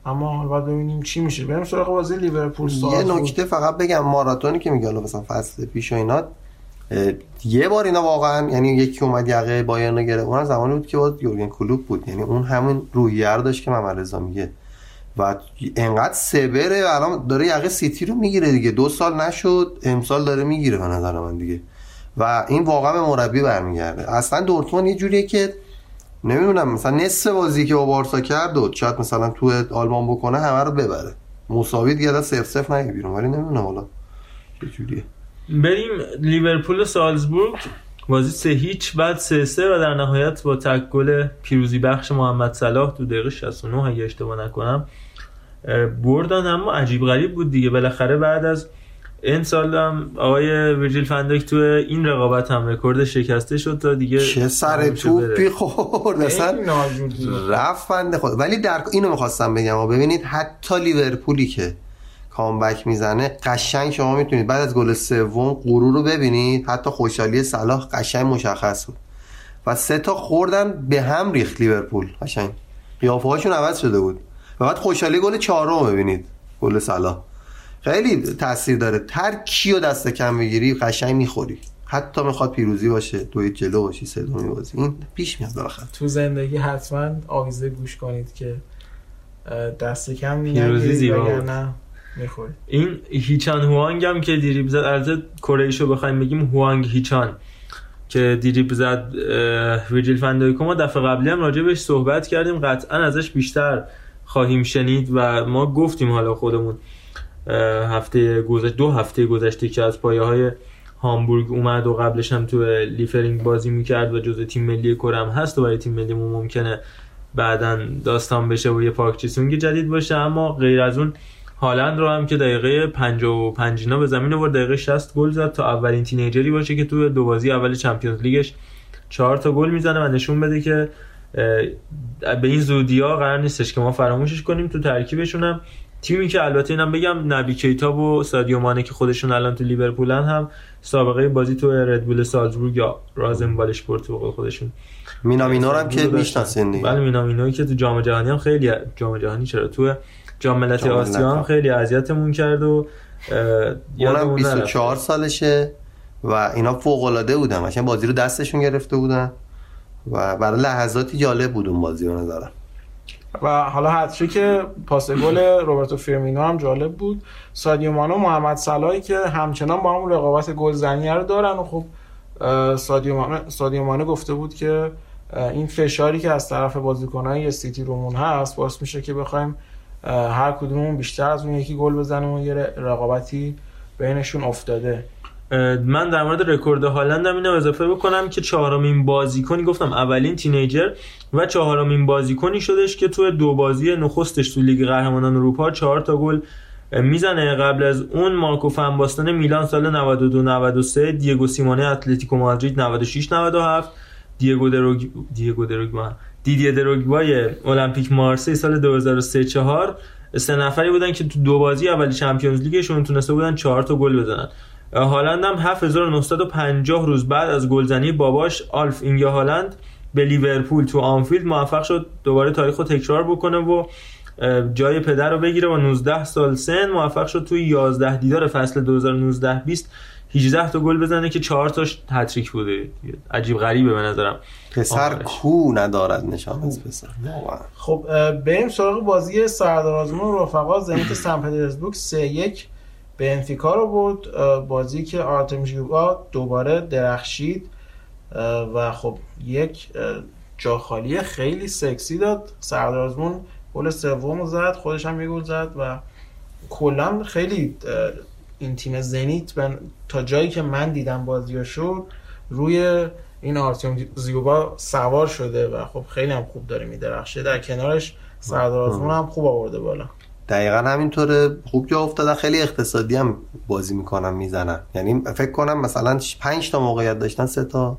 S4: اما حالا باید ببینیم چی میشه. بریم سراغ بازی لیورپول
S3: یه نکته فقط بگم ماراتونی که میگه مثلا فصل پیش و اینا یه بار اینا واقعا یعنی یکی اومد یقه بایرن رو گرفت. اون زمانی بود که با یورگن کلوپ بود. یعنی اون همون روحیه رو داشت که محمد رضا میگه. و انقدر سبره الان داره یقه سیتی رو می‌گیره دیگه. دو سال نشد امسال داره می‌گیره به نظر من دیگه. و این واقعا به مربی برمیگرده. اصلا دورتموند یه جوریه که نمی‌دونم مثلا نصف بازی که با بارسا کرد و شاید مثلا تو آلمان بکنه همه رو ببره. مساوی دیگه صفر صفر نگه بیرون ولی نمی‌دونم حالا چه جوریه.
S2: بریم لیورپول و سالزبورگ. بازی سه هیچ بعد سه سه و در نهایت با تک گل پیروزی بخش محمد صلاح تو دقیقه 69 اگه اشتباه نکنم بردن اما عجیب غریب بود دیگه. بالاخره بعد از این سال هم آقای ویرجیل فندک تو این رقابت هم رکورد شکسته شد تا دیگه
S3: چه سر توپی خورد. اصلا رفت بنده خود. ولی در اینو می‌خواستم بگم. و ببینید حتی لیورپولی که کامبک می‌زنه قشنگ شما می‌تونید بعد از گل سوم غرور رو ببینید. حتی خوشحالی صلاح قشنگ مشخص بود. و سه تا خوردن به هم ریخت لیورپول. قشنگ. قیافه هاشون عوض شده بود. و بعد خوشحالی گل چهارم ببینید. گل صلاح. خیلی تاثیر داره. هر کیو دست کم بگیری قشنگ می‌خوری. حتی می‌خواد پیروزی باشه دوی جلو باشی سه دومی بازی. این پیش میاد بالاخره
S4: تو زندگی حتما آویزه گوش کنید که دست کم
S2: پیروزی زیبا
S4: نه می‌خوری.
S2: این هیچان هوانگ هم که دیریب زد البته کره رو بخوایم بگیم هوانگ هیچان. که دیریب زد ویجیل فندایکو ما دفعه قبلی هم راجع بهش صحبت کردیم قطعا ازش بیشتر خواهیم شنید و ما گفتیم حالا خودمون. هفته گذشته دو هفته گذشته که از پایه های هامبورگ اومد و قبلش هم تو لیفرینگ بازی می‌کرد و جزء تیم ملی کرم هست و برای تیم ملی ممکنه بعدا داستان بشه و یه پاک چیسونگ جدید باشه اما غیر از اون هالند رو هم که دقیقه 55 اینا به زمین آورد دقیقه 60 گل زد تا اولین تینیجری باشه که تو دو بازی اول چمپیونز لیگش 4 تا گل می‌زنه و نشون بده که به این زودی ها قرار نیستش که ما فراموشش کنیم. تو ترکیبشون هم تیمی که البته اینم بگم نبی کیتا و سادیو مانه که خودشون الان تو لیورپولن هم سابقه بازی تو ردبول سالزبورگ یا رازنبال اشپورت به خودشون
S3: مینامینو رو هم که. می‌شناسین دیگه
S2: بله مینامینوی که تو جام جهانی هم خیلی جام جهانی چرا تو جام ملت آسیا هم. خیلی اذیتمون کرد و
S3: اونم
S2: یادمون
S3: 24
S2: نرفت.
S3: سالشه و اینا فوق العاده بودن مثلا بازی رو دستشون گرفته بودن و برای لحظاتی جالب بود اون بازی به نظرم
S4: و حالا هتریک پاس گل روبرتو فیرمینو هم جالب بود. سادیو مانه محمد صلاحی که همچنان با همون رقابت گلزنی رو دارن و خب سادیو مانه, گفته بود که این فشاری که از طرف بازیکنهای سیتی رومون هست باعث میشه که بخوایم هر کدوممون بیشتر از اون یکی گل بزنیم و یه رقابتی بینشون افتاده.
S2: من در مورد رکورد هالند هم اینو اضافه بکنم که چهارمین بازیکنی گفتم اولین teenager و چهارمین بازیکنی شدش که تو دو بازی نخستش تو لیگ قهرمانان اروپا چهار تا گل می‌زنه. قبل از اون مارکو فن باستن میلان سال 92 93 دیگو سیمونه اتلتیکو مادرید 96 97 دیگو دروگ دیگو دروگبا دیدیه دروگبای المپیک مارسی سال 2003 4 سه نفری بودن که تو دو بازی اول Champions League شون تونسته بودن چهار تا گل بزنن. هالند هم 7950 روز بعد از گلزنی باباش آلف اینگا هالند به لیورپول تو آنفیلد موفق شد دوباره تاریخ رو تکرار بکنه و جای پدر رو بگیره و 19 سال سن موفق شد توی 11 دیدار فصل 2019 20 18 تا گل بزنه که 4 تاش هتریک بوده. عجیب غریبه به نظرم.
S3: پسر
S2: آخرش.
S3: کو ندارد نشان از پسر.
S4: خب بریم سراغ بازی سردار آزمون و رفقا. زنیت سن پترزبورگ 3 1 به انفیکا رو اه، بازی که آرتم ژیوبا دوباره درخشید و خب یک اه، جا خالی خیلی سکسی داد. سردار آزمون گل سوم زد خودش هم یه زد و کلا خیلی این تیم زنیت تا جایی که من دیدم بازیاشو روی این آرتیوم زیوبا سوار شده و خب خیلی هم خوب داره میدرخشه. در کنارش سردار هم خوب آورده بالا.
S3: دقیقا همینطوره. خوب جا افتادن. خیلی اقتصادی هم بازی می‌کنن می‌زنن. یعنی فکر کنم مثلا 5 تا موقعیت داشتن سه تا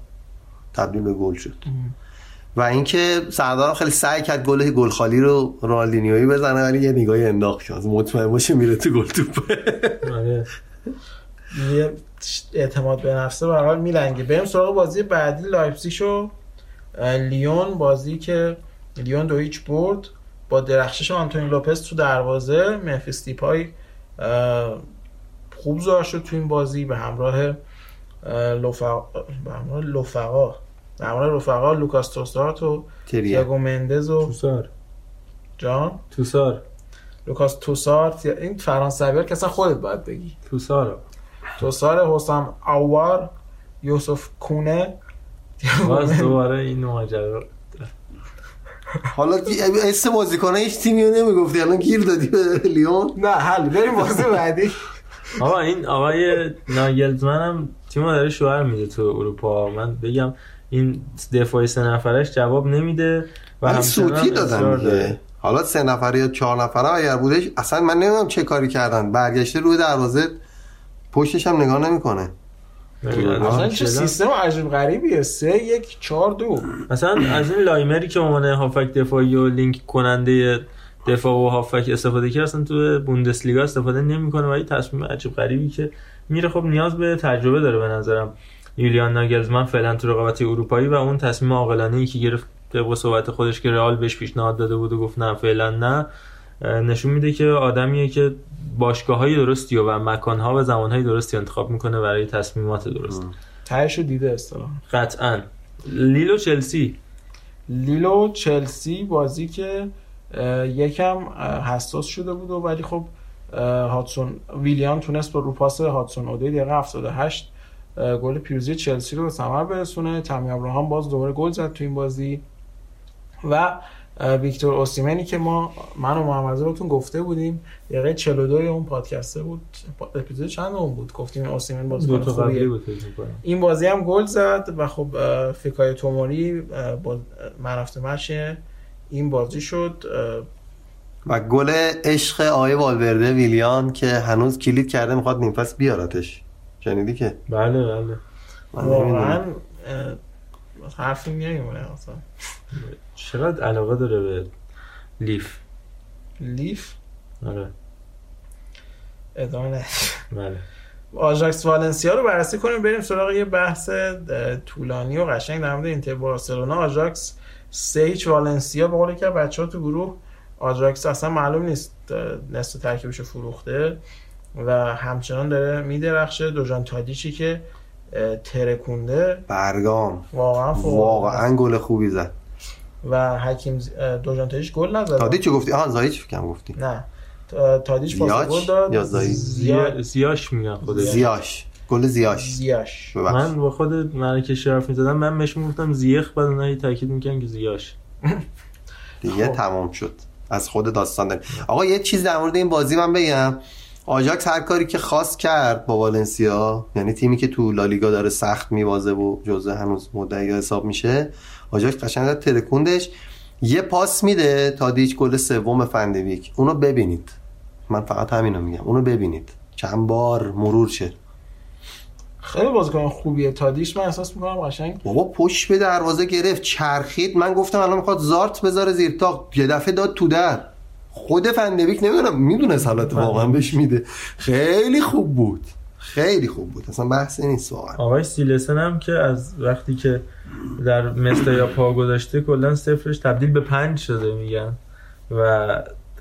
S3: تبدیل به گل شد. و اینکه سردار خیلی سعی کرد گل گل خالی رو رونالدینیویی بزنه ولی یه نگاهی انداخت شد. مطمئن باشه میره تو گل توپ
S2: آره.
S4: یه اعتماد به نفسه. به حال میلنگه. بریم سراغ بازی بعدی لایپزیگ و لیون بازی که لیون دو هیچ برد. با درخشش آنتونی لوپز تو دروازه ممفیس دیپای خوب ظاهر شد تو این بازی به همراه اه، لوفا به همراه لوفقا به همراه رفقا لوکاس توسارت و تیاگو مندز و
S2: توسار.
S4: جان.
S2: توسار.
S4: لوکاس توسارت این فرانسوی که اصلا خودت باید بگی.
S2: توسار
S4: توسار حسام اوار یوسف کونه.
S2: باز دوباره این ماجرا.
S3: حالا اسم بازیکنه هیچ تیمی رو نمی‌گفتی. الان گیر دادی به لیون.
S4: نه حل. بریم بازی بعدی.
S2: آقا این آقای ناگلزمن هم تیمو داره شوهر میده تو اروپا. من بگم این دفاعی سه نفرش جواب نمیده و همچنان
S3: سوتی دادن حالا سه نفره یا چهار نفره اگر بودش اصلا من نمی‌دونم چه کاری کردن. برگشته روی دروازه پشتش هم نگاه نمی‌کنه.
S4: اصلا چه سیستم عجیب غریبیه. سه یک چهار دو.
S2: مثلا از این لایمری که عنوان هافک دفاعی و لینک کننده دفاع و هافک استفاده کرد اصلا تو بوندسلیگا استفاده نمی‌کنه و یه تصمیم عجیب غریبی که میره. خب نیاز به تجربه داره به نظرم. یولیان ناگلزمن فعلا تو رقابت اروپایی و اون تصمیم عاقلانه ای که گرفت طبق صحبت خودش که رئال بهش پیشنهاد داده بود و گفت نه فعلا نه. نشون میده که آدمیه که باشگاه های درستی و مکان ها و زمان های درستی انتخاب می‌کنه برای تصمیمات درست.
S4: تهش رو دیده اصطلاحا.
S2: قطعا. لیلو چلسی.
S4: لیلو چلسی بازی که یکم حساس شده بود و ولی خب هاتسون ویلیان تونست با روپاس هاتسون اودی دقیقه 78 اه، گل پیروزی چلسی رو به ثمر برسونه. تامی ابراهام باز دوباره گل زد تو این بازی. و ویکتور اوسیمنی که ما من و محمد بهتون گفته بودیم دقیقه 42 اون پادکسته بود. اپیزود چند اون بود؟ گفتیم اوسیمن بازیکن خوبیه.
S2: بود.
S4: این بازی هم گل زد و خب فیکای توموری با منافت مچ این بازی شد.
S3: و گل عشق آقای والورده ویلیان که هنوز کلید کرده می‌خواد نیم فصل بیارتش. شنیدی که؟
S2: بله بله.
S3: من
S4: واقعا حرفی نمیمونه اصلا.
S2: چقدر علاقه داره به لیف؟
S4: لیف؟
S2: آره.
S4: ادامه ندیم.
S2: بله.
S4: آژاکس والنسیا رو بررسی کنیم بریم سراغ یه بحث طولانی و قشنگ در مورد اینتر بارسلونا. آژاکس سه هیچ والنسیا به قول که بچه ها تو گروه آژاکس اصلا معلوم نیست نصف ترکیبش رو فروخته و همچنان داره میدرخشه. دوژان تادیچی که ترکونده.
S3: برگام.
S4: واقعا
S3: واقعا گل خوبی زد.
S4: و حکیم دوژان تادیچ گل نزد.
S3: تادی چی گفتی؟ آها زایچ فکرم گفتی.
S4: نه. تا- تادیچ پاس گل داد.
S3: یا زایی؟
S4: زیا-
S2: زیا... زیاش میگن خودش.
S3: زیاش گل زیاش
S4: زیاش
S3: ببخش.
S2: من با خود ملکه حرف می‌زدم من بهش می‌گفتم زیخ بعد اونها هی تاکید می‌کنن که زیاش
S3: دیگه
S4: خب.
S3: تمام شد. از خود داستان داریم. آقا یه چیز در مورد این بازی من بگم. آژاکس هر کاری که خواست کرد با والنسیا یعنی تیمی که تو لالیگا داره سخت میوازه و جزء هنوز مدعی حساب میشه آژاکس قشنگ ترکوندش. یه پاس میده تادیچ گل سوم فندبیک اونو ببینید. من فقط همینو میگم. اونو ببینید. چند بار مرور شه.
S4: خیلی بازیکن خوبیه. تادیش من احساس می‌کنم قشنگ.
S3: بابا پشت به دروازه گرفت. چرخید. من گفتم الان می‌خواد زارت بذاره زیر تا یه دفعه داد تو در. خود فندبیک نمی‌دونم می‌دونست حالت واقعا بهش میده. خیلی خوب بود. خیلی خوب بود. اصلا بحثی نیست واقعا.
S2: آقای سیلسن هم که از وقتی که در مستر یا پا گذاشته کلا صفرش تبدیل به پنج شده میگن. و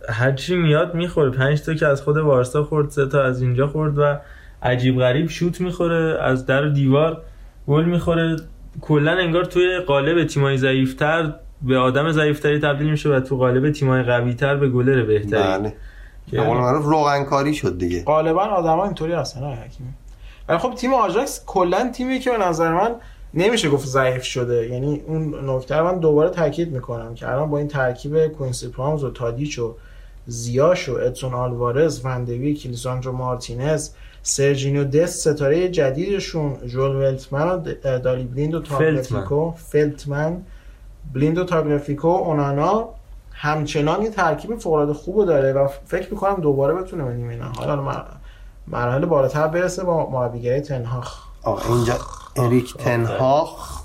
S2: هرچی میاد می‌خوره. پنج تا که از خود وارسا خورد سه تا از اینجا خورد و عجیب غریب شوت می‌خوره. از در و دیوار گل می‌خوره. کلا انگار توی قالب تیمای ضعیفتر به آدم ضعیفتری تبدیل میشه و تو قالب تیمای قویتر به گلر بهتری.
S3: بله. به قول معروف روغنکاری شد دیگه.
S4: غالبا آدما اینطوری هستن آقای حکیمی. ولی خب تیم آژاکس کلا تیمی که به نظر من نمیشه گفت ضعیف شده. یعنی اون نکته رو من دوباره تاکید می‌کنم که الان با این ترکیب کوینسی پرومس و تادیچ و زیاش و ادسون آلوارز وندبیک لیساندرو مارتینز سرجینیو دست ستاره جدیدشون جول ولتمن و دالی بلیند و تاگرافیکو فلتمن بلیند و تاگرافیکو اونانا همچنان یه ترکیب فوق‌العاده خوب داره و فکر می‌کنم دوباره بتونه به نیمه نهایی حالا مر- مراحل بالاتر برسه با مربیگری تنهاخ.
S3: آقا اینجا اریک تنهاخ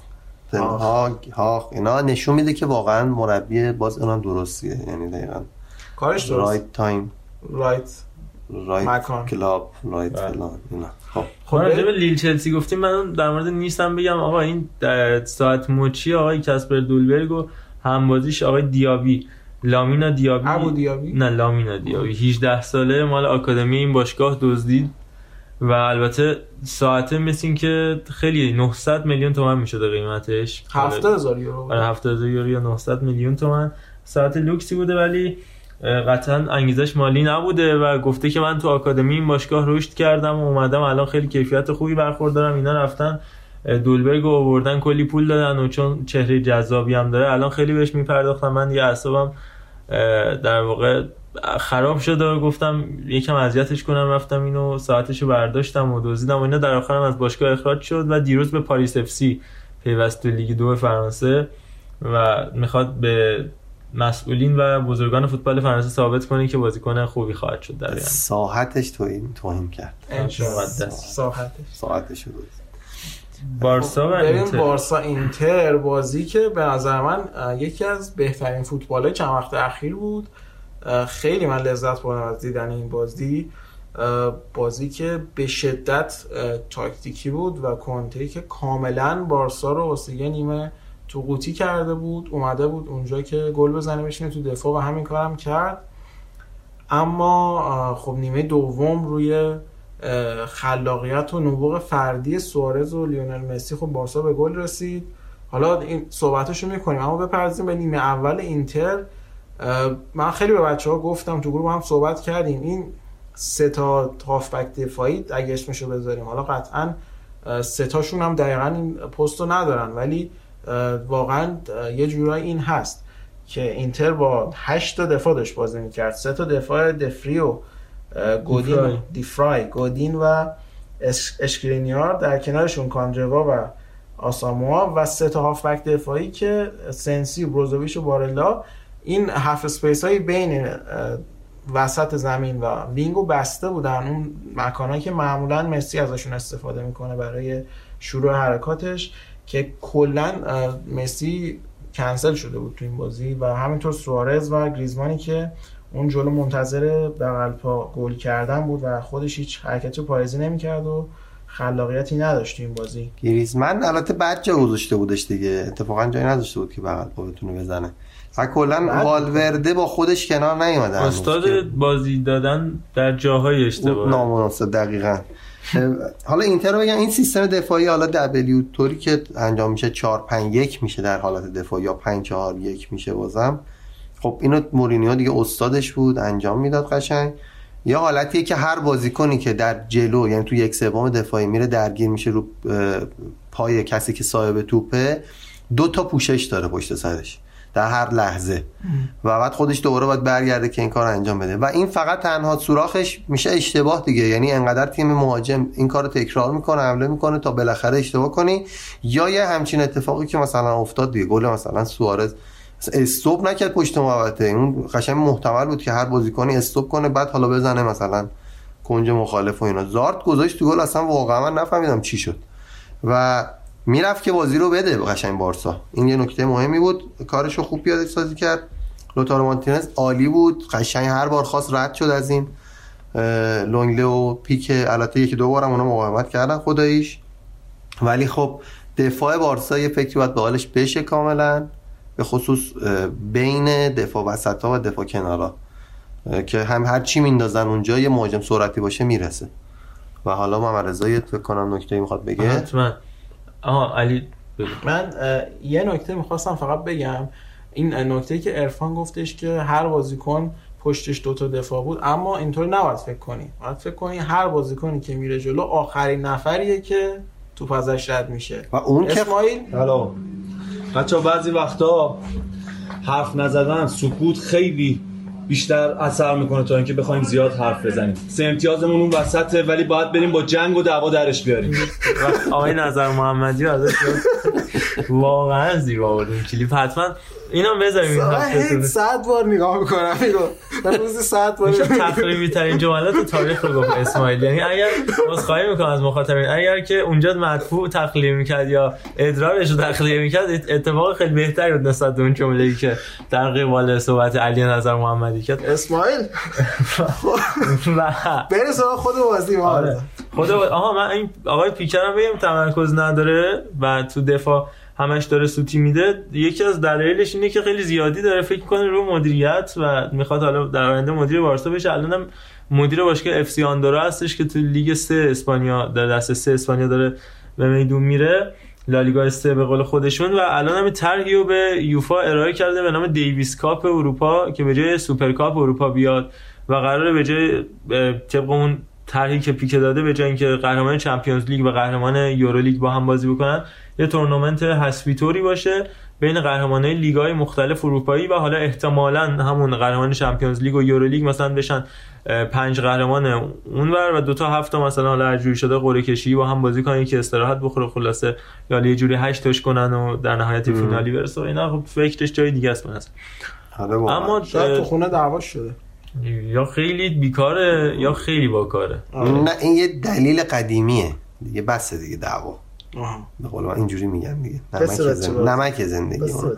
S3: تنهاگ هاخ اینا نشون میده که واقعا مربی باز اونم درستیه یعنی دقیقا.
S4: کارش درست.
S3: right time
S4: right
S3: right
S4: مکان.
S3: club
S2: right.
S3: فلان اینا. خب.
S4: خب
S2: راجع به. لیل چلسی گفتیم من در مورد نیستم بگم آقا این دزد ساعت مچی آقای کسپر دولبرگ و همبازیش آقای دیابی. لامینا دیابی؟
S4: ابو دیابی؟
S2: نه لامینا دیابی. 18 ساله مال آکادمی این باشگاه دزدید. و البته ساعته مثل این که خیلی 900 میلیون تومن می‌شده قیمتش.
S4: هفته هزار یورو
S2: آره 70 یورو یا 900 میلیون تومن. ساعت لوکسی بوده ولی قطعا انگیزش مالی نبوده و گفته که من تو آکادمی این باشگاه رشد کردم و اومدم الان خیلی کیفیت خوبی برخوردارم. اینا رفتن دولبرگ رو آوردن کلی پول دادن و چون چهره جذابی هم داره الان خیلی بهش میپرداختم من دیگه اعصابم در واقع خراب شده و گفتم یکم اذیتش کنم رفتم اینو ساعتشو برداشتم و دزدیدم و اینا. در آخرم از باشگاه اخراج شد و دیروز به پاریس اف سی پیوست به لیگ دو فرانسه و می‌خواد به مسئولین و بزرگان فوتبال فرانسه ثابت کنه که بازیکن خوبی خواهد شد دزد.
S3: ساعتش توهین توهین کرد.
S4: ساعتش
S3: ساعتش رو
S2: بارسا و اینتر.
S4: بارسا اینتر بازی که به نظر من یکی از بهترین فوتبال چند وقت اخیر بود. خیلی من لذت بردم از دیدن این بازی. بازی که به شدت تاکتیکی بود و کنته که کاملا بارسا رو واسه یه نیمه تو قوطی کرده بود اومده بود اونجا که گل بزنه بشینه تو دفاع و همین کارم کرد. اما خب نیمه دوم روی خلاقیت و نبوغ فردی سوارز و لیونل مسی خب بارسا به گل رسید. حالا این صحبتشو می‌کنیم اما بپرزیم به نیمه اول اینتر. من خیلی به بچه ها گفتم تو گروه هم صحبت کردیم. این سه تا هافبک دفاعی اگه اسمشو بذاریم حالا قطعا سه تاشون هم دقیقا این پست ندارن ولی واقعا یه جورایی این هست که اینتر با 8 تا دفاع داشت بازی می‌کرد. سه تا دفاع دفری گودین
S2: دیفرای.
S4: دیفرای. گودین و اش- اشکرینیار در کنارشون کاندروا و آساموا و سه تا هافبک دفاعی که سنسی بروزوویچ و بارلا. این half space های بین وسط زمین و wing و بسته بودن. اون مکانهایی که معمولا مسی ازشون استفاده می‌کنه برای شروع حرکاتش که کلا مسی کنسل شده بود تو این بازی و همینطور سوارز و گریزمانی که اون جلو منتظر بغل پا گل کردن بود و خودش هیچ حرکتی پایزی نمی‌کرد و خلاقیتی نداشت تو این بازی.
S3: گریزمن البته بد جا گذاشته بودش دیگه. اتفاقا جایی نداشته بود که بغل پا بتونه بزنه. و کلا. والورده با خودش کنار نیومده هنوز
S2: استاد بازی دادن در جاهای اشتباه.
S3: نامناسب دقیقا. حالا اینتر رو بگم این سیستم دفاعی حالا دبلیو طوری که انجام میشه 4 5 1 میشه در حالت دفاعی یا 5 4 1 میشه بازم. خب اینو مورینیو دیگه استادش بود انجام می‌داد قشنگ. یا حالتیه که هر بازیکنی که در جلو یعنی تو یک سوم دفاعی میره درگیر میشه رو پای کسی که صاحب توپه دو تا پوشش داره پشت سرش در هر لحظه. و بعد خودش دوباره باید برگرده که این کار انجام بده. و این فقط تنها سوراخش میشه اشتباه دیگه. یعنی انقدر تیم مهاجم این کار رو تکرار می‌کنه حمله می‌کنه تا بالاخره اشتباه کنی. یا یه همچین اتفاقی که مثلا افتاد دیگه گل مثلا سوارز استوب نکرد پشت محوطه اون قشنگ محتمل بود که هر بازیکنی استوب کنه بعد حالا بزنه مثلا کنج مخالف و اینا. زارت گذاشت تو گل اصلا واقعا من نفهمیدم چی شد. و می‌رفت که بازی رو بده قشنگ بارسا. این یه نکته مهمی بود. کارشو خوب پیاده سازی کرد. لوتارو مارتینز عالی بود. قشنگ هر بار خواست رد شد از این لونگله و پیک البته یکی دو بارم اونا مقاومت کردن خداییش. ولی خب دفاع بارسا یه فکری باید به حالش بشه کاملا. به خصوص بین دفاع وسط ها و دفاع کنارا. که هم هر چی میندازن اونجا یه مهاجم سرعتی باشه می‌رسه. و حالا محمد رضا یه فکر کنم نکته می‌خواد بگه.
S2: حتما. آها علی.
S4: من یه نکته می‌خواستم فقط بگم. این نکته که ارفان گفتش که هر بازیکن پشتش دوتا دفاع بود اما اینطوری نباید فکر کنی. باید فکر کنی هر بازیکنی که میره جلو آخرین نفریه که توپ ازش رد میشه.
S3: و اون که
S4: اسماعیل
S5: بچه بعضی وقتا حرف نزدن سکوت خیلی بیشتر اثر می‌کنه تا اینکه بخوایم زیاد حرف بزنیم. سه امتیازمون اون وسطه ولی باید بریم با جنگ و دعوا درش بیاریم.
S2: آقای نظر محمدی ازش واقعا زیبا بود. کلیپ حتما اینو بذاریم این
S4: صد بار نگاه می‌کنم میگو من روزی صد بار
S2: میشه تخریبی ترین جملات تاریخ رو گفت اسماعیل. یعنی اگر عذرخواهی می‌کنم از مخاطبین اگر که اونجا مدفوع تخلیه می‌کرد یا ادرارش رو تخلیه می‌کرد اتفاق خیلی بهتری بود نسبت به اون جمله‌ای که در قبال صحبت علی نظر محمدی کرد.
S4: اسماعیل؟ سراغ خود بازی ما
S2: آره. خدا آها من این آقای پیکه رو هم بگم تمرکز نداره و تو دفاع همش داره سوتی میده. یکی از دلایلش اینه که خیلی زیادی داره فکر کنه رو مدیریت و می‌خواد حالا در آینده مدیر بارسا بشه. الانم مدیر باشگاه اف سی آندورا هستش که تو لیگ سه اسپانیا در دسته سه اسپانیا داره به میدون میره. لالیگا سه به قول خودشون. و الان هم طرحی رو به یوفا ارائه کرده به نام دیویس کاپ اروپا که به جای سوپر کاپ اروپا بیاد و قراره به جای طبق اون طرحی که پیکه داده به جای اینکه قهرمان چمپیونز لیگ و قهرمان یورولیگ با هم بازی بکنن یه تورنمنت حذفی طوری باشه بین قهرمانای لیگ‌های مختلف اروپایی و حالا احتمالا همون قهرمان چمپیونز لیگ و یورولیگ مثلا بشن پنج قهرمان اونور و دو تا هفت مثلا حالا جوری شده قرعه کشی با هم بازی کنن که استراحت بخوره خلاصه یا یه جوری هشت تاش کنن و در نهایت فینالی برسه و اینا خب فکرش جای دیگه است نظر.
S3: آره.
S2: اما
S4: شاید تو خونه دعوا شده
S2: یا خیلی بیکاره یا خیلی باکاره
S3: نه این یه دلیل قدیمیه. دیگه بسه دیگه دعوا.
S4: آها.
S3: به قول من اینجوری میگن دیگه.
S4: بس
S3: نمک, زن... زندگی
S4: بس باز.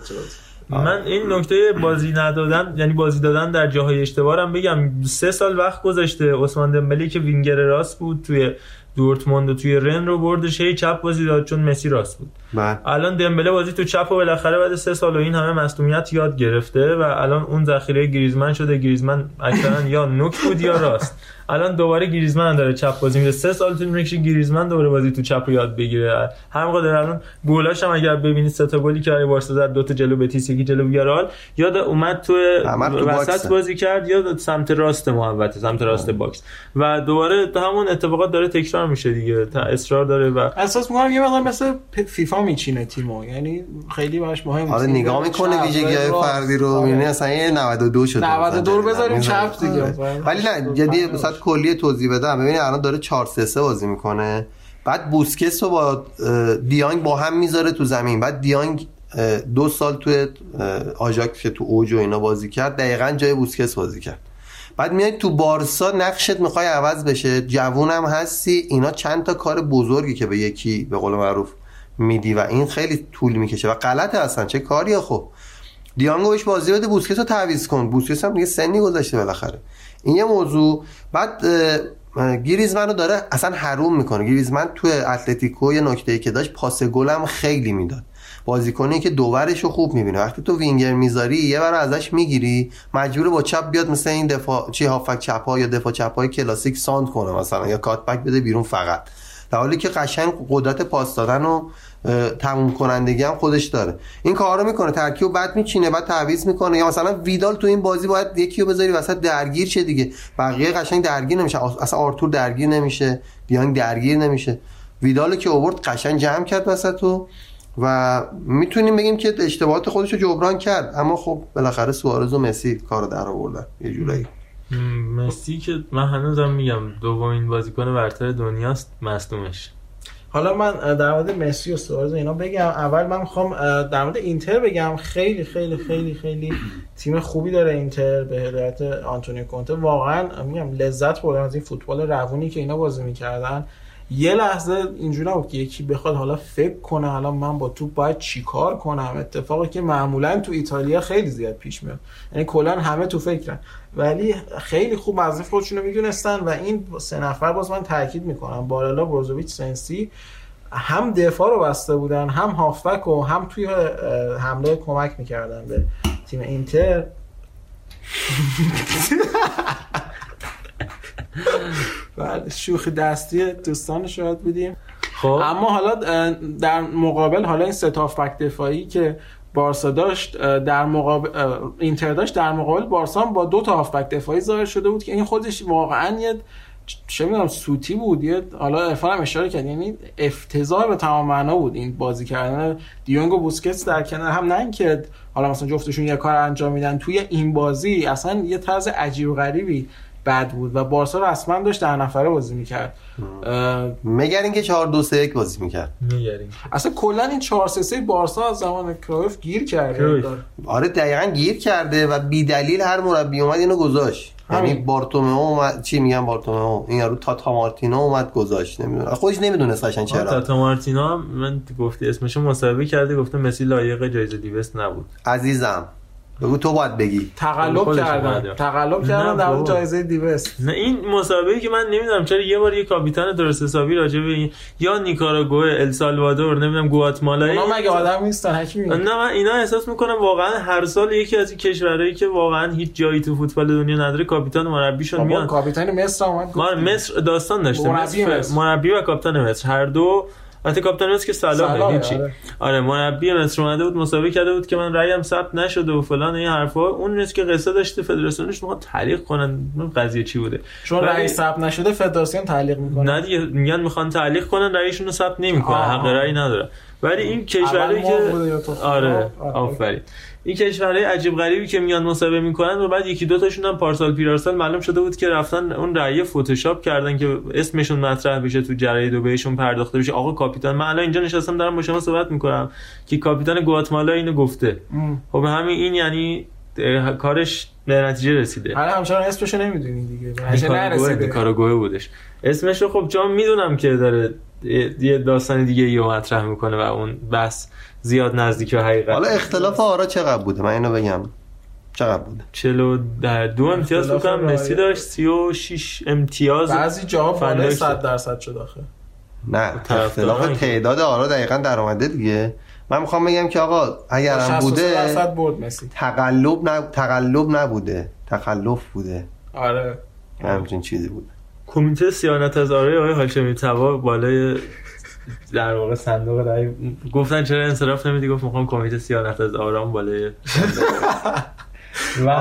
S2: من این نکته بازی ندادن یعنی بازی دادن در جاهای اشتباه هم بگم. سه سال وقت گذاشته عثمان دمبلی که وینگر راست بود توی دورتموند توی رن رو بردش هی چپ بازی داد چون مسی راست بود.
S3: بله.
S2: الان دمبله بازی تو چپ و بالاخره بعد سه سال و این همه مصونیت یاد گرفته و الان اون ذخیره گریزمن شده. گریزمن اکثرا یا نوک بود یا راست. الان دوباره گریزمن داره چپ بازی میده سه سال طول می‌کشه گریزمن دوباره بازی تو چپ رو یاد بگیره هر موقع داره الان گلاش هم اگر ببینید سه تا گلی که بارسا زد دو تا جلو بتیس یکی جلو ویارئال یاد اومد تو وسط. بازی کرد یا سمت راست محوطه سمت راست box و دوباره همون اتفاقات داره تکرار میشه دیگه تا اصرار داره و
S4: احساس می‌کنم یه مقدار مثل فیفا میچینه تیمو یعنی خیلی براش مهم.
S3: آره نگاه می‌کنه ویژگی. فردی رو. می‌بینی اصلا یه 92 شده
S4: 92 رو بذاریم. چپ دیگه.
S3: آره. ولی نه جدی مثلا کلی توضیح بدم ببینید الان داره 4 3 3 بازی می‌کنه. بعد بوسکس رو با دیانگ با هم می‌ذاره تو زمین. بعد دیانگ دو سال اه، آژاکس که تو اوج و اینا بازی کرد دقیقا جای بوسکس بازی کرد. بعد میای تو بارسا نقشت می‌خوای عوض بشه. جوونم هستی. اینا چند تا کار بزرگی که به یکی به قول معروف میدی و این خیلی طول می‌کشه و غلطه اصلا. چه کاریه خب؟ دی‌یونگو بهش بازی بده بوسکت رو تعویض کن. بوسکت هم دیگه سنی گذاشته بالاخره. این یه موضوع. بعد اه، اه، گریزمن رو داره اصلا حروم می‌کنه. گریزمن تو اتلتیکو یه نکته ای که داشت پاس گل هم خیلی می‌داد. بازیکنی که دور و برش رو خوب می‌بینه. وقتی تو وینگر می‌ذاری یه بار ازش می‌گیری مجبور با چپ بیاد مثل این دفاع چی هافبک چپ ها یا دفاع چپ های کلاسیک سانتر کنه مثلا یا cut back بده بیرون فقط. در حالی که قشنگ قدرت پاس دادن و تموم کنندگی هم خودش داره. این کار رو می‌کنه ترکیب و بعد میچینه بعد تعویض می‌کنه. یا مثلا ویدال تو این بازی باید یکی رو بذاری وسط درگیر چه دیگه. بقیه قشنگ درگیر نمیشه. اصلا آرتور درگیر نمیشه. دیانگ درگیر نمیشه. ویدال که اوورد قشنگ جمع کرد وسط و و می‌تونیم بگیم که اشتباهات خودش رو جبران کرد. اما خب بالاخره سوارز و مسی کار در آوردن. یه جورایی.
S2: مسی که من هنوزم میگم دومین بازیکن برتر دنیاست مصدومش.
S4: حالا من در مورد مسی و سوارز اینا بگم. اول من می‌خوام در مورد اینتر بگم. خیلی خیلی خیلی خیلی تیم خوبی داره اینتر به هدایت آنتونیو کونته. واقعا میگم لذت بردم از این فوتبال روونی که اینا بازی می‌کردن. یه لحظه اینجوری نبود که یکی بخواد حالا فکر کنه حالا من با توپ باید چیکار کنم؟ اتفاقی که معمولا تو ایتالیا خیلی زیاد پیش میاد. یعنی کلا همه تو فکرن. ولی خیلی خوب وظیفه خودشون رو می‌دونستن و این سه نفر باز من تاکید می‌کنم. بارالا بروزوویچ سنسی هم دفاع رو بسته بودن هم هافبک و هم توی حمله کمک می‌کردن به تیم اینتر. بعد شوخی دستی دوستان شاید بودیم.
S2: خب.
S4: اما حالا در مقابل حالا این سه تا هافبک دفاعی که بارسا داشت در مقابل اینتر داشت در مقابل بارسا با دو تا هافبک دفاعی ظاهر شده بود که این خودش واقعا یه چه می‌دونم سوتی بود. یه حالا هم اشاره کرد یعنی افتضاح به تمام معنا بود این بازی کردن. دیونگ و بوسکتس در کنار هم نه اینکه حالا مثلا جفتشون یه کار انجام میدن توی این بازی اصلا یه طرز عجیب و غریبی بد بود و بارسا رسما داشت در نفره بازی می‌کرد.
S3: مگر اینکه 4 2 3 1 بازی می‌کرد.
S2: میگریم
S4: اصلا کلا این 4 3 3 بارسا از زمان کرویف گیر کرده.
S2: کرویف.
S3: آره دقیقا گیر کرده و بی دلیل هر مربی اومد اینو گذاشت. یعنی بارتومئو اومد چی میگم بارتومئو؟ این یارو تاتا مارتینو اومد گذاشت. نمی‌دونم. خودش نمی‌دونست قشنگ چرا.
S2: تاتا مارتینا هم من گفتی اسمشو مصاحبه کرده گفته مسی لایق جایزه دیوست نبود.
S3: عزیزم. بگو تو باید بگی.
S4: تقلب کردن. تقلب
S2: نه
S4: کردن در
S2: بابا.
S4: جایزه دیوست.
S2: نه این مسابقه که من نمی‌دونم چرا یه بار یه کاپیتان درست حسابی راجع به این یا نیکاراگوئه السالوادور نمی‌دونم گواتمالا
S4: اونا مگه آدم نیستن حکیمی؟
S2: نه من اینا احساس می‌کنم واقعا هر سال یکی از این کشورهایی که واقعا هیچ جایی تو فوتبال دنیا نداره کاپیتان مربیشون میان.
S4: کاپیتان مصر اومد
S2: ما مصر داستان داشته.
S4: مربی
S2: و کاپیتان مصر. هر دو البته کاپیتان مصر که
S4: صلاحه،
S2: هیچی
S4: آره.
S2: آره مربی مصر اومده بود مسابقه کرده بود که من رأیم ثبت نشده و فلان این حرفا اون نیست که قصه داشته فدراسیونش می‌خواد تعلیق کنن اون قضیه چی بوده
S4: چون رئیس ثبت نشده فدراسیون تعلیق می‌کنه
S2: نه دیگه میگن می‌خوان تعلیق کنن رأیشون رو ثبت نمی‌کنن
S4: آه.
S2: حق رأی ندارن ولی این کشورهایی
S4: اول
S2: که؟ آره
S4: آره.
S2: آفرین این کشورهای عجیب غریبی که میان مسابقه می‌کنن و بعد یکی دو تاشون هم پارسال پیرارسال معلوم شده بود که رفتن اون رأی فتوشاپ کردن که اسمشون مطرح بشه تو جراید و بهشون پرداخته بشه. آقا کاپیتان من الان اینجا نشستم دارم با شما صحبت می‌کنم که کاپیتان گواتمالا اینو گفته. خب همین این یعنی کارش به نتیجه رسیده.
S4: حالا همچنان اسمشو نمی‌دونی دیگه. به نتیجه نرسیده.
S2: بودش. اسمش رو خب جام می‌دونم که داره یه یه داستان دیگه یه مطرح می‌کنه و اون بس زیاد نزدیک به حقیقت
S3: حالا اختلاف آرا چقدر بوده؟ من اینو بگم. چقدر بوده؟
S2: چلو در دو امتیاز
S4: اختلاف
S2: بکنم. مسی داشت سی و شیش امتیاز
S4: بعضی جاها بالای
S2: فندک
S4: 100
S2: شد.
S4: درصد شد آخه.
S3: نه اختلاف تعداد آرا دقیقا در اومده دیگه. من می‌خوام بگم که آقا اگرم
S4: 63
S3: بوده
S4: درصد برد مسی.
S3: تقلب نب... تقلب نبوده. تخلف بوده.
S4: آره.
S3: همچین چیزی بود.
S2: کمیته سیانت از آرای آقای هاشمی تبا بالای در واقع صندوق رای گفتن چرا انصراف نمیدی؟ گفت می‌خوام کمیته سیانت از آرام بالای و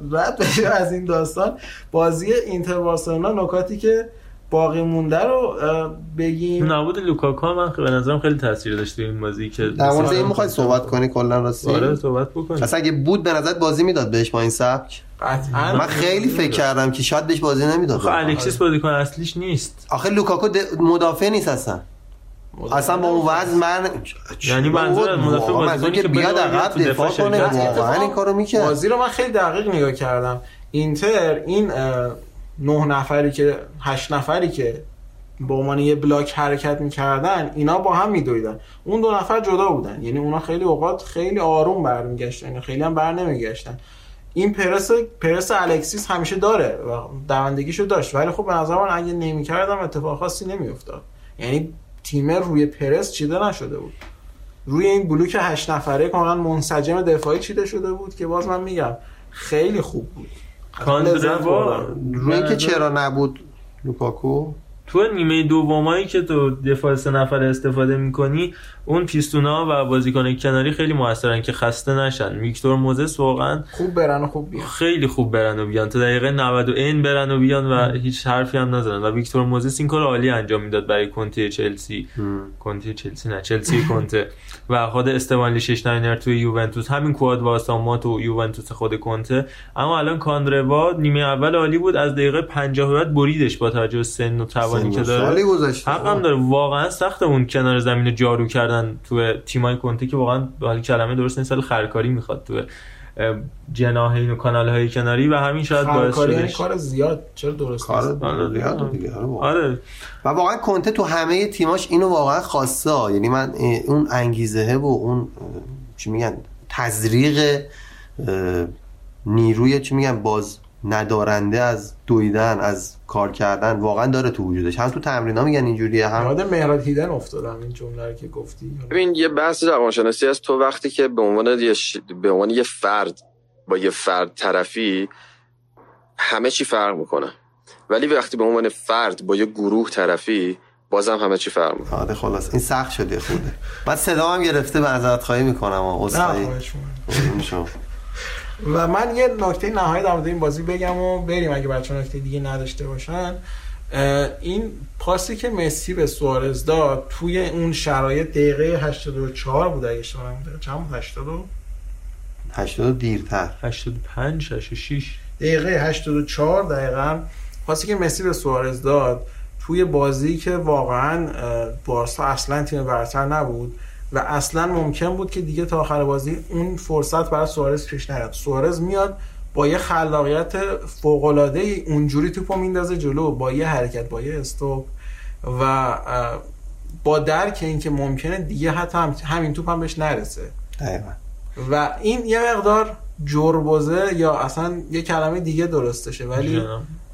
S4: بعد از این داستان. بازی اینتر بارسلونا نکاتی که باقی مونده رو بگیم.
S2: نبود لوکاکو من به نظرم خیلی تاثیر داشت این بازی که
S3: در مورد این می‌خوای صحبت کنی کلا راستی؟
S2: آره صحبت بکنیم
S3: اصلا اگه بود به نظر بازی می‌داد بهش با این سبک؟
S4: قطعا.
S3: من خیلی فکر کردم که شاید بهش بازی نمی‌داد.
S2: خب الکسیس بازیکن اصلیش نیست.
S3: آخه لوکاکو مدافع نیست اصلا. اصلا با اون وزن من
S2: یعنی منظور مدافع بازیکنی
S3: منظور که بیاد عقب
S2: دفاع
S3: کنه. واقعا این کارو می‌کرد.
S4: بازی رو من خیلی دقیق نگاه کردم. اینتر این نه نفری که هشت نفری که به عنوان یه بلاک حرکت می‌کردن اینا با هم میدویدن. اون دو نفر جدا بودن. یعنی اونا خیلی اوقات خیلی آروم برمیگشتن یعنی خیلی هم بر نمیگشتن. این پرس پرس الکسیس همیشه داره و دوندگیشو داشت. ولی خب به نظر من اگه نمی‌کردم اتفاق خاصی نمیافتاد. یعنی تیم روی پرس چیده نشده بود. روی این بلوک هشت نفره کاملا منسجم دفاعی چیده شده بود که باز من میگم خیلی خوب بود.
S2: کاندروا.
S3: روی اینکه چرا نبود لوکاکو
S2: تو نیمه دومایی که تو دفاع سه نفر استفاده می‌کنی اون پیستونا و بازیکن کناری خیلی موثرن که خسته نشن. ویکتور موزس واقعا
S4: خوب برن و خوب بیان.
S2: خیلی خوب برن و بیان. تا دقیقه 90 و این برن و بیان و هیچ حرفی هم نزنن. و ویکتور موزس این کار عالی انجام می‌داد برای کنته چلسی. کنته چلسی نه چلسی کنته. و خود استوانلی ششناینر توی یوونتوس. همین کواد واساما تو یوونتوس خود کنته. اما الان کاندروا نیمه اول عالی بود. از دقیقه 50 به بعد بریدش با توجه سن و توانی که داره.
S3: سالی گذشته.
S2: حق هم داره. واقعا سخت اون کنار زمین رو جارو کردن. تو تیمای کنته که واقعا به حال کلمه درست نیست ولی خرکاری می‌خواد تو جناحین و کانال های کناری و همین شاید باعث
S4: خرکاری یعنی کار زیاد چرا درست
S3: کار
S2: آره.
S3: زیاده دیگه آره واقعا.
S2: آره
S3: و واقعا کنته تو همه تیماش اینو واقعا خواسته ها. یعنی من اون انگیزه و اون چی میگن تزریق نیروی چی میگن باز ندارنده از دویدن از کار کردن واقعا داره تو وجودش. هم تو تمرین ها میگن اینجوریه هم
S4: یاد مهراد هیدن افتادم این جمله رو که گفتی.
S6: ببین یه بحث روانشناسی هست. تو وقتی که به عنوان یه ش... به عنوان یه فرد با یه فرد طرفی همه چی فرق می‌کنه. ولی وقتی به عنوان فرد با یه گروه طرفی بازم همه چی فرق می‌کنه.
S3: آره خلاص. این سخت شده خوده من صدا هم گرفته معذرت خواهی می‌کنم و
S4: نه
S3: عذرخواهی
S4: خواهش می‌کنم.
S3: می‌کنم.
S4: و من یه نکته نهایی در مورد این بازی بگم و بریم اگه بچه نکته دیگه نداشته باشن. این پاسی که مسی به سوارز داد توی اون شرایط دقیقه 84 بود اگه اشتباه نکنم چند بود؟ 80
S3: 80 دیرتر.
S2: 85 66
S4: دقیقه 84 دقیقا. پاسی که مسی به سوارز داد توی بازی که واقعا بارسا اصلا تیم برتر نبود. و اصلا ممکن بود که دیگه تا آخر بازی اون فرصت برای سوارز پیش نیاد. سوارز میاد با یه خلاقیت فوق العاده اونجوری توپو میندازه جلو با یه حرکت با یه استوپ و با درک اینکه ممکنه دیگه حتی هم همین توپ هم بهش نرسه.
S3: دقیقا.
S4: و این یه مقدار جربوزه یا اصلا یه کلمه دیگه درستشه. ولی.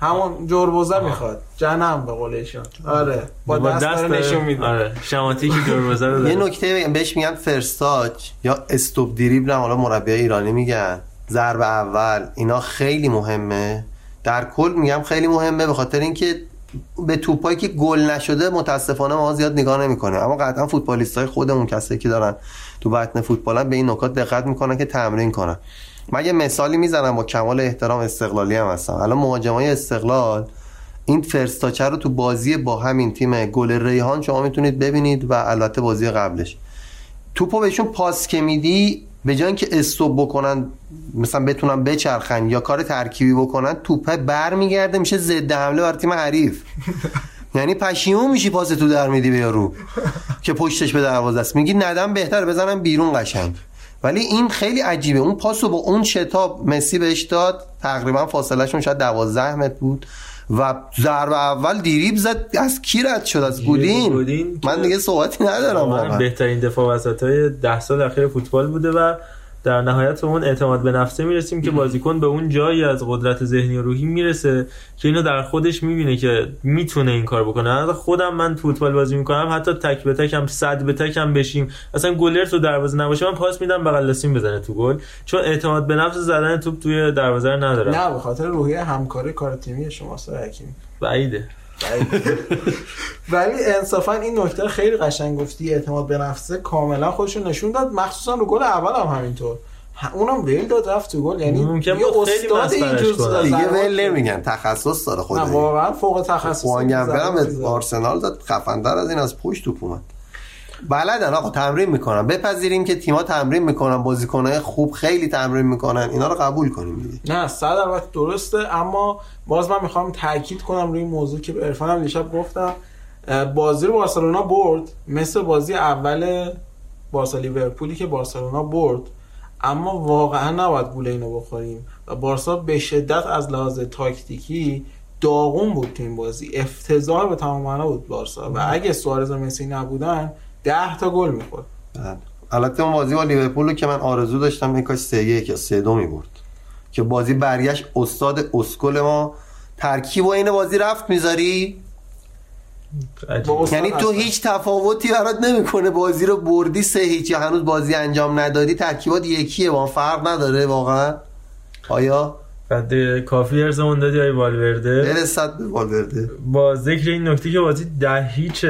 S4: همون جربوزه می‌خواد. جنم به قول ایشون. آره با, دست, داره نشون میده.
S2: آره شماتی که دروازه رو
S3: یه. نکته بگم بهش میگن فرستاچ یا استوب دریبل هم حالا مربی ایرانی میگن. ضربه اول اینا خیلی مهمه. در کل میگم خیلی مهمه به خاطر اینکه به توپایی که گل نشده متاسفانه ما زیاد نگاه نمی‌کنیم اما قطعا فوتبالیست های خودمون کسایی که دارن تو بطن فوتبالن به این نکات دقت می‌کنن که تمرین کنن. من یه مثالی می‌زنم با کمال احترام استقلالی هم هستم. الان مهاجمای استقلال این فرستاچه رو تو بازی با همین تیم گل ریحان شما می‌تونید ببینید و البته بازی قبلش. توپو بهشون پاس که میدی به جای اینکه استوب بکنن مثلا بتونن بچرخن یا کار ترکیبی بکنن توپه بر میگرده میشه ضد حمله بر تیم حریف. یعنی پشیمون میشی پاس تو در میدی به یارو که پشتش به دروازه است. میگی ندم بهتر بزنم بیرون قشنگ. ولی این خیلی عجیبه. اون پاسو با اون شتاب مسی بهش داد تقریبا فاصلهشون شاید 12 متر بود و ضربه اول دیریب زد از کی رد شد؟ از گودین.
S2: گودین
S3: من دیگه صحبتی ندارم
S2: واقعا بهترین دفاع وسط های ده سال اخیر فوتبال بوده و در نهایت به اون اعتماد به نفسه می‌رسیم که بازیکن به اون جایی از قدرت ذهنی و روحی می‌رسه که اینو در خودش می‌بینه که می‌تونه این کار بکنه. از خودم من فوتبال بازی می‌کنم حتی تک به تک هم صد به تک هم بشیم. اصلا گلر تو دروازه نباشه من پاس میدم بغل دستیم بزنه تو گل. چون اعتماد به نفس زدن توپ توی دروازه رو ندارم.
S4: نه به خاطر روحیه همکاری کار تیمی شما سر حکیم
S2: بعیده.
S4: ولی انصافا این نکته خیلی قشنگ گفتی اعتماد به نفسه کاملا خودشون نشون داد. مخصوصا رو گل اول هم همینطور. اونم ویل داد رفت تو گل. یعنی
S2: ممکن
S4: یه استاد.
S3: دیگه ول نمیگن. تخصص داره
S4: نه
S3: خود
S4: واقعا فوق تخصص زد.
S3: آرسنال داد خفندر از این از پشت توپ اومد. بلدن آقا تمرین می‌کنن. بپذیریم که تیما تمرین می‌کنن بازیکنهای خوب خیلی تمرین می‌کنن. اینا رو قبول کنیم دیگه.
S4: نه صد البته درسته. اما باز من می‌خوام تاکید کنم روی این موضوع که به عرفانم دیشب گفتم. بازی رو بارسلونا برد. مثل بازی اول بارسا لیورپولی که بارسلونا برد. اما واقعا نباید گول اینو بخوریم. و بارسا به شدت از لحاظ تاکتیکی داغون بود تو این بازی. افتضاح به تمام معنا بود بارسا. و اگه سوارز و مسی نبودن 10 تا گل می‌خورد.
S3: بله. البته اون بازی با لیورپول که من آرزو داشتم این کاش 3 1 یا 3 2 می‌برد. که بازی برگشت استاد اسکل ما ترکیب و این بازی رفت می‌ذاری. یعنی تو هیچ تفاوتی برات نمی‌کنه. بازی رو بردی سه هیچ. یا هنوز بازی انجام ندادی. ترکیبات یکیه. با فرق نداره واقعا. آیا؟
S2: بعد کافی ارزمون دادی های والورده.
S3: برسد به والورده.
S2: با ذکر این نکته که بازی ده هیچ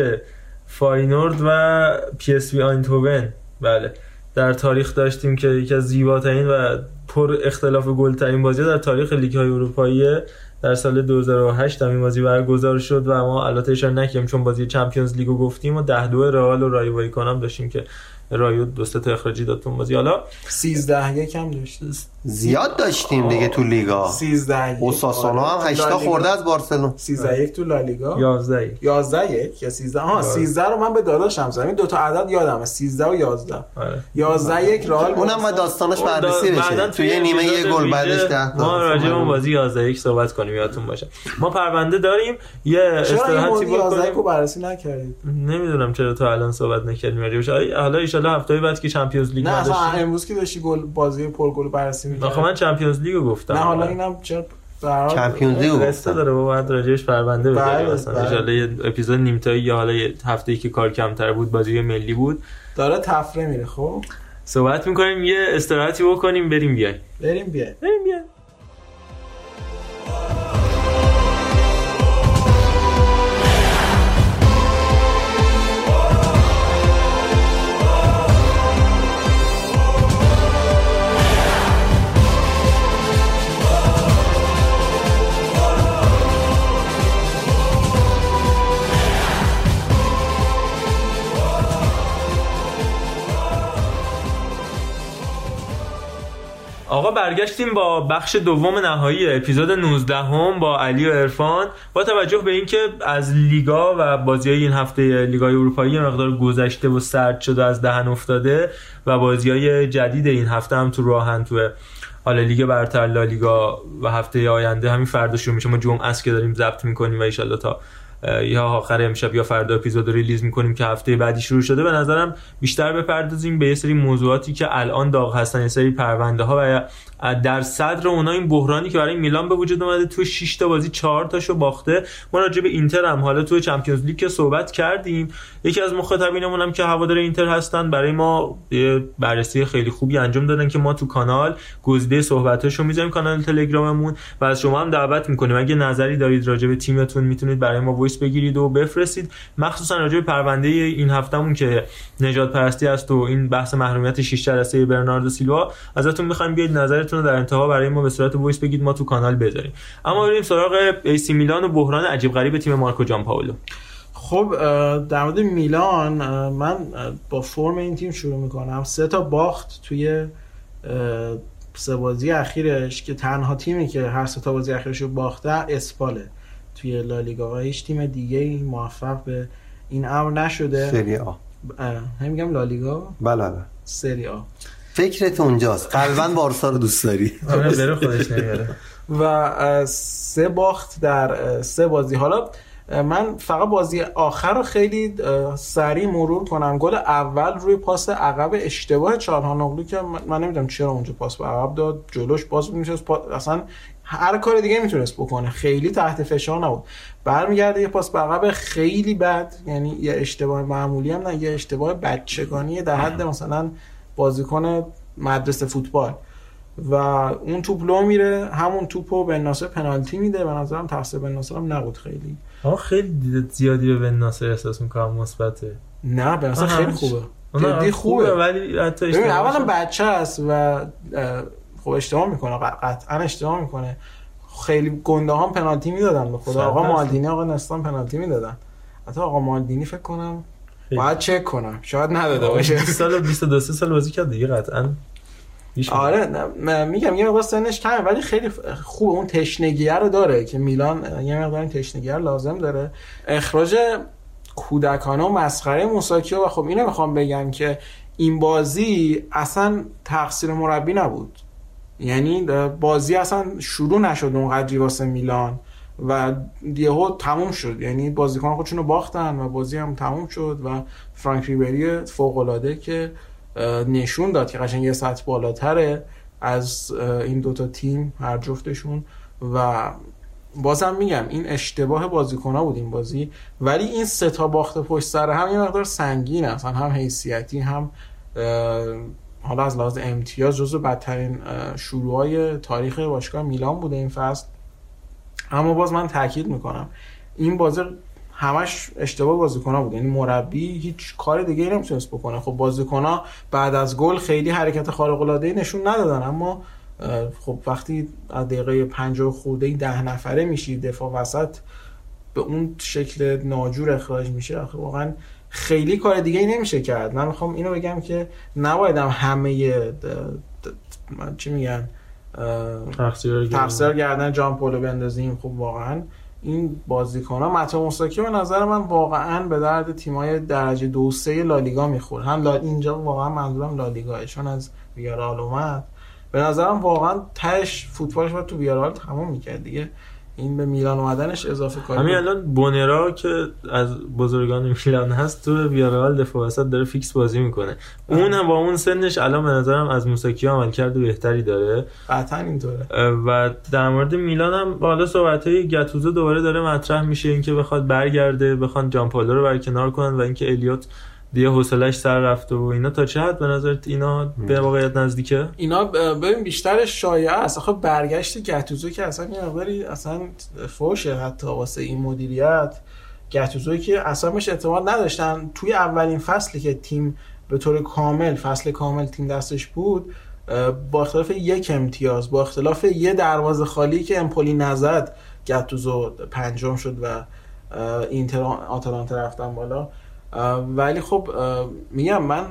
S2: فاینورد و پی اس وی آینتوون بله. در تاریخ داشتیم که یکی از زیباترین و پر اختلاف گل ترین بازی در تاریخ لیگ های اروپایی در سال 2008 هم این بازی برگزار شد و ما البته اشاره نکردیم چون بازی چمپیونز لیگو گفتیم و 10 دو رئال و رایو وایکانم داشتیم که رایو دو سه تا اخراجی داد تو بازی. حالا
S4: 13 یک هم داشت
S3: زیاد داشتیم دیگه تو لیگا.
S4: 13 یک.
S3: اوساسونا هم 8 تا خورده از بارسلون
S4: 13 یک تو لالیگا.
S2: 11
S4: 11 یک یا 13 ها 13 رو من به داداشم زدم. این دو تا عدد یادمه. 13 و 11
S2: آره.
S4: 11 یک رئال
S3: اونم با داستانش بررسی بشه. توی نیمه یه گل بعدش
S2: ویژه
S3: 10
S2: ما راجع به اون بازی 11 یک صحبت کنیم. یادتون باشه. ما پرونده داریم. یه استراحتی
S4: بازی 11
S2: بکنیم.
S4: رو بررسی نکردید؟
S2: نمی‌دونم چرا تا الان صحبت نکردیم. راجع بهش حالا ان شاء الله هفته بعد که چمپیونز لیگ
S4: نه اصلا امروز که داشتی گل بازی پر گل بررسی می‌کردی.
S2: آخه من چمپیونز لیگو گفتم.
S4: نه حالا اینم چرا
S3: چمپیونز لیگ
S2: قصه داره با بعد راجعش پرونده بذاریم
S4: بله،
S2: اصلا
S4: بله.
S2: ان یه اپیزود نیمتایی یا حالا یه هفته‌ای که کار کمتر بود بازی ملی بود.
S4: داره تفره میره خب؟
S2: صحبت می‌کنیم یه استراحتی بکنیم بریم بیایم
S4: بریم بیایم
S2: بریم بیایم آقا برگشتیم با بخش دوم نهایی اپیزود 19 هم با علی و عرفان. با توجه به اینکه از لیگا و بازی این هفته لیگای اروپایی مقدار گذشته و سرد شده از دهن افتاده و بازی های جدید این هفته هم تو راهن تو حالا لیگ برتر لالیگا و هفته آینده همین فردا شروع میشه. ما جمعه است که داریم ضبط می‌کنیم و ایشالله تا یا آخر امشب یا فردا اپیزود رو ریلیز می‌کنیم که هفته بعدی شروع شده. به نظرم بیشتر بپردازیم به یه سری موضوعاتی که الان داغ هستن یه سری پرونده ها و در صدر اونا این بحرانی که برای میلان به وجود اومده تو 6 تا بازی 4 تاشو باخته. ما راجع به اینتر هم حالا تو چمپیونز لیگ که صحبت کردیم. یکی از مخاطبینمون هم که هوادار اینتر هستن برای ما بررسی خیلی خوبی انجام دادن که ما تو کانال گزیده صحبتاشو می‌ذاریم کانال تلگراممون. و از شما هم دعوت می‌کنیم. اگه نظری دارید راجع به تیمتون می‌تونید برای ما voice بگیرید و بفرستید. مخصوصا راجع به پرونده این هفتهمون که نژاد پرستی است و این بحث محرومیت 6 جلسه برناردو سیلوا. ازتون می‌خوایم بیاید نظرتون رو در انتها برای ما به صورت voice بگید ما تو کانال بذاریم. اما بریم سراغ ایسی میلان و بحران عجیب غریب تیم مارکو جامپائولو.
S4: خب در مورد میلان من با فرم این تیم شروع می‌کنم. سه تا باخت توی سه بازی اخیرش که تنها تیمی که هر سه تا بازی اخیرش رو باخته اسپاله. توی لالیگا و هیچ تیم دیگه ای موفق به این امر نشده.
S3: سری آ.
S4: اه، هم میگم لالیگا
S3: بله بله.
S4: سری آ.
S3: فکرت اونجاست. قلبا بارسا رو دوست داری.
S2: آره، بره خودش نمیاره
S4: و سه باخت در سه بازی. حالا من فقط بازی آخر رو خیلی سریع مرور کنم. گل اول روی پاس عقب اشتباه چالهانوغلو که من- نمی‌دونم چرا اونجا پاس به عقب داد. جلوش باز پا... اصلا هر کار دیگه می‌تونست بکنه. خیلی تحت فشار نبود. برمیگرده یه پاس به عقب خیلی بد. یعنی یه اشتباه معمولی هم نه یه اشتباه بچگانی در حد مثلا بازیکن مدرسه فوتبال و اون توپ لو میره همون توپو به ناصر پنالتی میده به نظرم تقصیر بن ناصر هم نبود خیلی
S2: آقا خیلی زیادی به بن ناصر احساس می‌کنم مثبته
S4: نه به ناصر. خیلی خوبه جدی خوبه
S2: ولی حتی
S4: اولا. بچه است و خب اشتباه می‌کنه قطعا اشتباه می‌کنه خیلی گنده هم پنالتی می‌دادن به خدا آقا. مالدینی آقا نستان پنالتی می‌دادن حتی آقا مالدینی فکر کنم. باید چک کنم. شاید نداده باشه.
S2: 20 سال 22 سال بازی کرد دیگه قطعا.
S4: آره نه، م- میگم یه مقدار سنش کمه ولی خیلی خوبه اون تشنگیه رو داره که میلان یه مقدار این تشنگیه رو لازم داره. اخراج کودکانه و مسخره موساکیو و خب اینو می‌خوام بگم که این بازی اصلا تقصیر مربی نبود. یعنی بازی اصلا شروع نشد اونقدری واسه میلان. و یهو تموم شد. یعنی بازیکن خودشون رو باختن و بازی هم تموم شد و فرانک ریبری فوق العاده که نشون داد که قشنگ یه سطح بالاتره از این دوتا تیم هر جفتشون. و بازم میگم این اشتباه بازیکن بود این بازی. ولی این سه تا باخت پشت سر هم یه مقدار سنگین اصلا هم حیثیتی هم حالا از لحاظ امتیاز جزو بدترین شروع های تاریخ باشگاه میلان بوده این فصل. اما باز من تاکید می‌کنم. این بازی همش اشتباه بازیکن‌ها بود. یعنی مربی هیچ کار دیگه ای نمی‌تونست بکنه. خب بازیکن‌ها بعد از گل خیلی حرکت خارق العاده نشون ندادن. اما خب وقتی از دقیقه 50 خورده ای ده نفره میشی دفاع وسط به اون شکل ناجور اخراج میشه واقعا خیلی کار دیگه ای نمیشه کرد. من می‌خوام اینو بگم که نباید هم همه چی میگن
S2: تقصیر
S4: تقصیر گردن جان پولو بندازیم. خب واقعا این بازیکن ها متا موساکی به نظر من واقعا به درد تیمای درجه دو سه لالیگا می‌خورد هم لا... اینجا واقعا منظورم لالیگاه چون از ویارال اومد. به نظرم واقعا تش فوتبالش باید تو ویارال تمام می‌کرد دیگه. این به میلان اومدنش اضافه کاری
S2: همین. الان بونرا که از بزرگان میلان هست تو ویارال دفاع وسط داره فیکس بازی می‌کنه. اون هم با اون سنش الان به نظرم از موساکی عمل کرده بهتری داره.
S4: قطعا اینطوره.
S2: و در مورد میلان هم حالا صحبت های گتوزو دوباره داره مطرح میشه اینکه بخواد برگرده بخوان جامپالو رو برکنار کنن و اینکه الیوت دیگه حوصلش سر رفته و اینا تا چه حد به نظرت اینا به واقعیت نزدیکه؟
S4: اینا ببین بیشتر شایعه است. آخه برگشت گتوزو که اصلا یه مقداری اصلا فوشه حتی واسه این مدیریت. گتوزوی که اصلا بهش اعتماد نداشتن. توی اولین فصلی که تیم به طور کامل فصل کامل تیم دستش بود با اختلاف یک امتیاز با اختلاف یه دروازه خالی که امپولی نزد گتوزو پنجم شد و اینتر آتالانتا رفتن بالا. ولی خب میگم من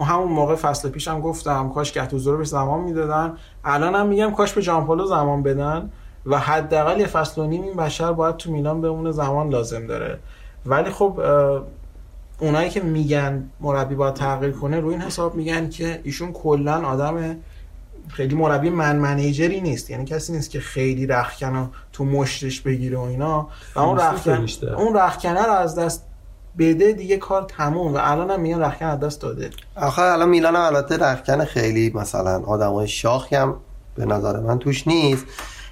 S4: همون موقع فصل پیشم گفتم کاش گتوزو رو به زمان می‌دادن. الان هم میگم کاش به جانپالو زمان بدن و حداقل یه فصل و نیم این بشر باید تو میلان بمونه زمان لازم داره. ولی خب اونایی که میگن مربی باید تغییر کنه روی این حساب میگن که ایشون کلا آدم خیلی مربی من منیجری نیست. یعنی کسی نیست که خیلی رخکن تو مشتش بگیره و اینا. و اون رخکن. اون رخکنه رو از دست بده دیگه کار تموم و الان هم میگن رخکن دست داده.
S3: آخه الان میلان هم البته رخکن خیلی مثلا آدمای شاخی هم به نظر من توش نیست.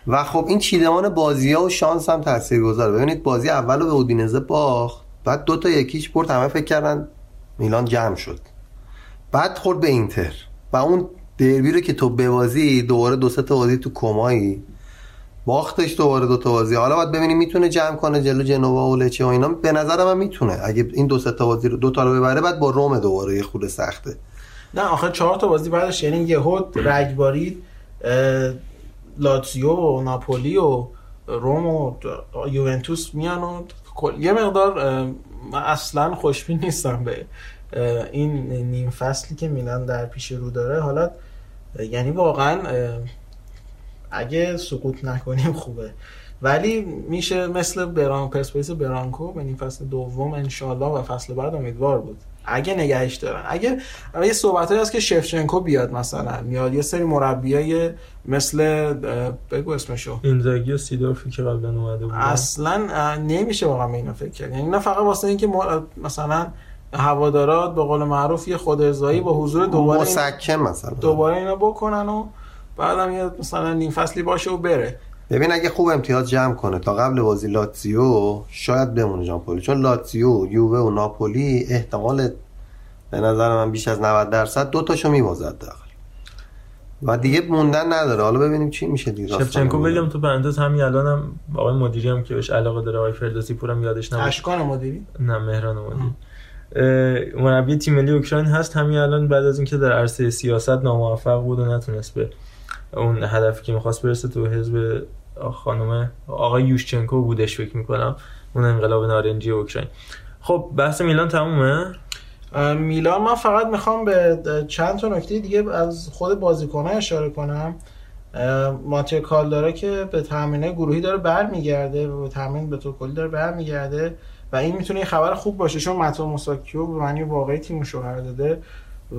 S3: و خب این چیدمان بازی ها و شانس هم تاثیر گذاره ببینید بازی اول رو به اودینزه باخت بعد دو تا یکیش برد همه فکر کردن میلان جمع شد. بعد خورد به اینتر. و اون دربی رو که تو ببازی دوباره دو سه تا بازی تو کمایی. باختش دوباره دو تا بازی. حالا باید ببینیم می‌تونه جمع کنه جلو جنوا و لچه و اینا. به نظر من می‌تونه. اگه این دو سه تا بازی رو دو تا رو ببره بعد با روم دوباره یه خورده سخته.
S4: نه آخه چهار تا بازی بعدش یعنی یهو رگباری لاتزیو و ناپولی و روم و یوونتوس میان و یه مقدار من اصلا خوشبین نیستم به این نیم فصلی که میلان در پیش رو داره. حالا یعنی واقعا اگه سقوط نکنیم خوبه. ولی میشه مثل بران پرسپولیس برانکو به نیم فصل دوم انشالله و فصل بعد امیدوار بود. اگه نگهش دارن. اگه یه صحبت هست که شفچنکو بیاد مثلا. یا یه سری مربیای مثل بگو اسمشو.
S2: اینزاگی و سیدورفی که قبلا اومده بود.
S4: اصلا نمیشه واقعا به اینا فکر کرد. یعنی نه فقط واسه اینکه مثلا هوادارات به قول معروف یه خود ارضایی با حضور دوباره این-
S3: مسکم مثلا.
S4: دوباره اینا بکنن و بعدم یه مثلا نیم فصلی باشه و بره.
S3: ببین اگه خوب امتیاز جمع کنه تا قبل بازی لاتزیو شاید بمونه ژامپولی. چون لاتزیو یووه و ناپولی احتمال به نظر من بیش از 90 درصد دو تاشو میبازد داخل و دیگه موندن نداره. حالا ببینیم چی میشه دیگه
S2: شفچنکو. بگم تو پرانتز همین الانم آقای مدیری هم که بهش علاقه داره آقای فردوسی پورم یادش نبود
S4: اشکان مدیری؟
S2: نه مهران مدیری. مربی تیم ملی اوکراین هست. همین الان بعد از اینکه در عرصه سیاست ناموفق بود و نتونست به اون هدفی که می‌خواست برسه تو حزب خانم آقای یوشچنکو بودش فکر می‌کنم. اون انقلاب نارنجی اوکراین. خب بحث میلان تمومه؟
S4: میلان من فقط می‌خوام به چند تا نکته دیگه از خود بازیکنها اشاره کنم. اه، ماتیو کالدارا که به تامین گروهی داره برمیگرده و به تامین به طور کلی داره برمیگرده و این می‌تونه خبر خوب باشه چون ماتو موساکیو به معنی واقعی تیم شوهر داده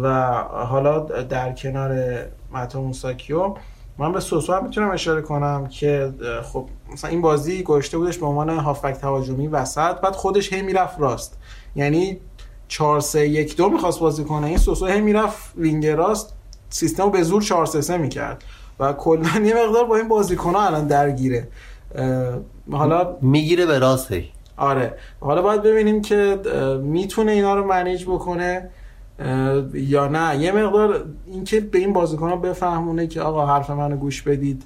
S4: و حالا در کنار ماتو موساکیو. من به سوسو هم می‌تونم اشاره کنم که خب مثلا این بازی گذاشته بودش به عنوان هافبک تهاجمی وسط بعد خودش هی می‌رفت راست. یعنی 4 3 1 2 می‌خواست بازی کنه این سوسو هی می‌رفت وینگ راست. سیستم رو به زور 4 3 3 می‌کرد و کلا یه مقدار با این بازیکن ها الان درگیره. حالا
S3: می‌گیره به راست هی.
S4: آره. حالا باید ببینیم که می‌تونه اینا رو منیج بکنه. یا نه. یه مقدار اینکه به این بازیکن‌ها بفهمونه که آقا حرف منو گوش بدید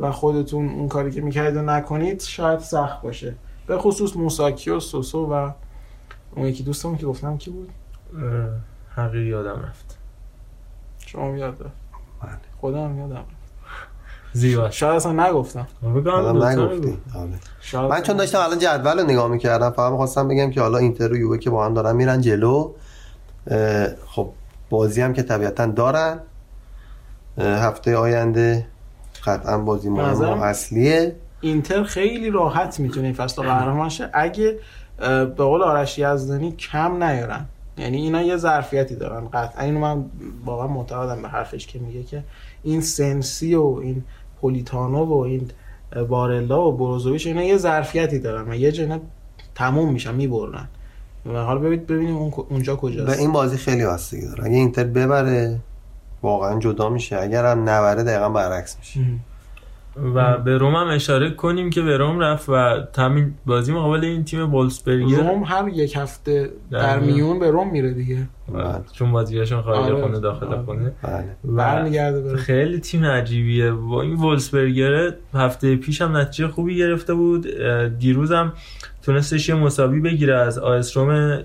S4: و خودتون اون کاری که می‌کردید رو نکنید شاید سخت باشه. به خصوص موساکی و سوسو و اون یکی دوستمون که گفتم کی بود؟
S2: حقیقی یادم رفت.
S4: شما یاد دار
S3: بله.
S4: خودم یادم رفت.
S2: زیبا.
S4: شاید اصلا نگفتم.
S3: نگفتی. آره.
S4: شاید
S3: من چون داشتم الان جدول رو نگاه می‌کردم فقط می‌خواستم بگم که حالا اینتر و یووه که با هم دارن میرن جلو. خب بازی هم که طبیعتا دارن. هفته آینده قطعا بازی
S4: نظرم-
S3: اصلیه.
S4: اینتر خیلی راحت می‌تونه این فصل قهرمان شه اگه به قول آرش یزدانی کم نیارن. یعنی اینا یه ظرفیتی دارن. قطعا اینو من واقعا معتقدم به حرفش که میگه که این سنسی و این پولیتانو و این بارلا و بروزوویچ اینا یه ظرفیتی دارن و یه جنه تموم میشن می‌برن و حالا ببینید ببینیم اون اونجا
S3: به
S4: کجاست
S3: این بازی خیلی بستگی داره. اگه اینتر ببره واقعا جدا میشه. اگر هم نبره دقیقا برعکس میشه.
S2: و به روم هم اشاره کنیم که به روم رفت و همین بازی مقابل این تیم بولسبرگر
S4: روم هر یک هفته
S2: در میون.
S4: به روم میره دیگه.
S2: و چون بازیاشون خارج
S4: آره.
S2: خونه داخل
S4: آره.
S2: خونه.
S3: بله.
S2: و
S4: برمیگرده بره
S2: خیلی تیم عجیبیه. و این وولسبرگر هفته پیش هم نتیجه خوبی گرفته بود. دیروز هم تونستش یه مساوی بگیره از آیس روم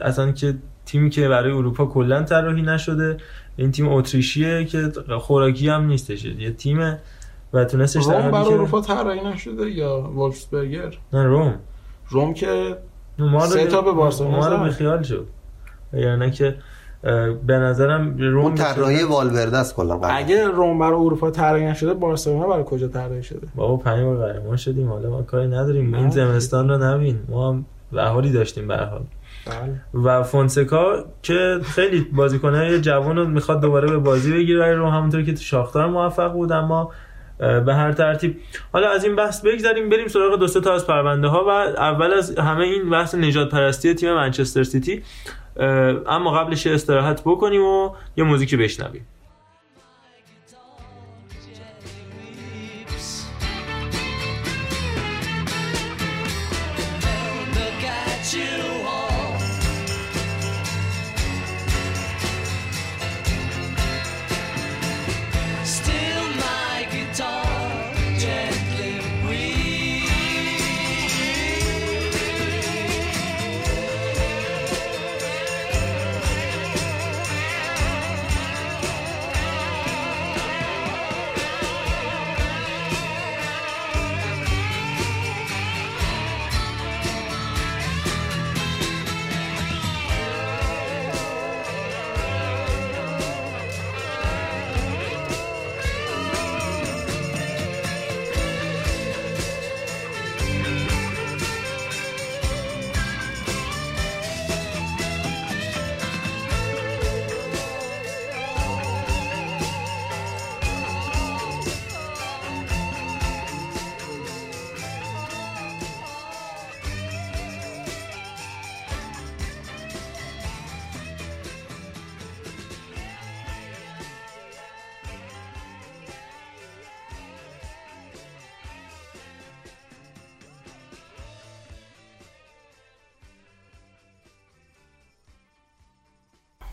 S2: اصلا که تیمی که برای اروپا کلا طراحی نشده. این تیم اتریشیه که خوراکی هم نیستش. یه تیمه و تونستش
S4: روم برای
S2: که-
S4: اروپا طراحی نشده یا وولفسبرگر؟
S2: نه روم.
S4: روم که
S2: ما رو
S4: سه تا به بارسلونا
S2: ما رو
S4: زد.
S2: به خیال شد. یعنی که به نظرم روم
S3: اون طراحی والورده است کلا.
S4: اگه روم برای اروپا طراحی نشده بارسلونا برای کجا طراحی شده؟
S2: بابا پنج بار قهرمان شدیم. حالا ما کاری نداریم. این. زمستان رو نبین. ما هم بهاری داشتیم به هر حال.
S4: بله.
S2: و فونسکا که خیلی بازیکنه جوان رو می‌خواد دوباره به بازی بگیره. روم همونطور که تو شاختار موفق بود اما به هر ترتیب. حالا از این بحث بگذریم. بریم سراغ دو سه تا از پرونده ها و اول از همه این بحث نجات پرستی تیم منچستر سیتی. اما قبلش استراحت بکنیم و یه موزیکی بشنویم.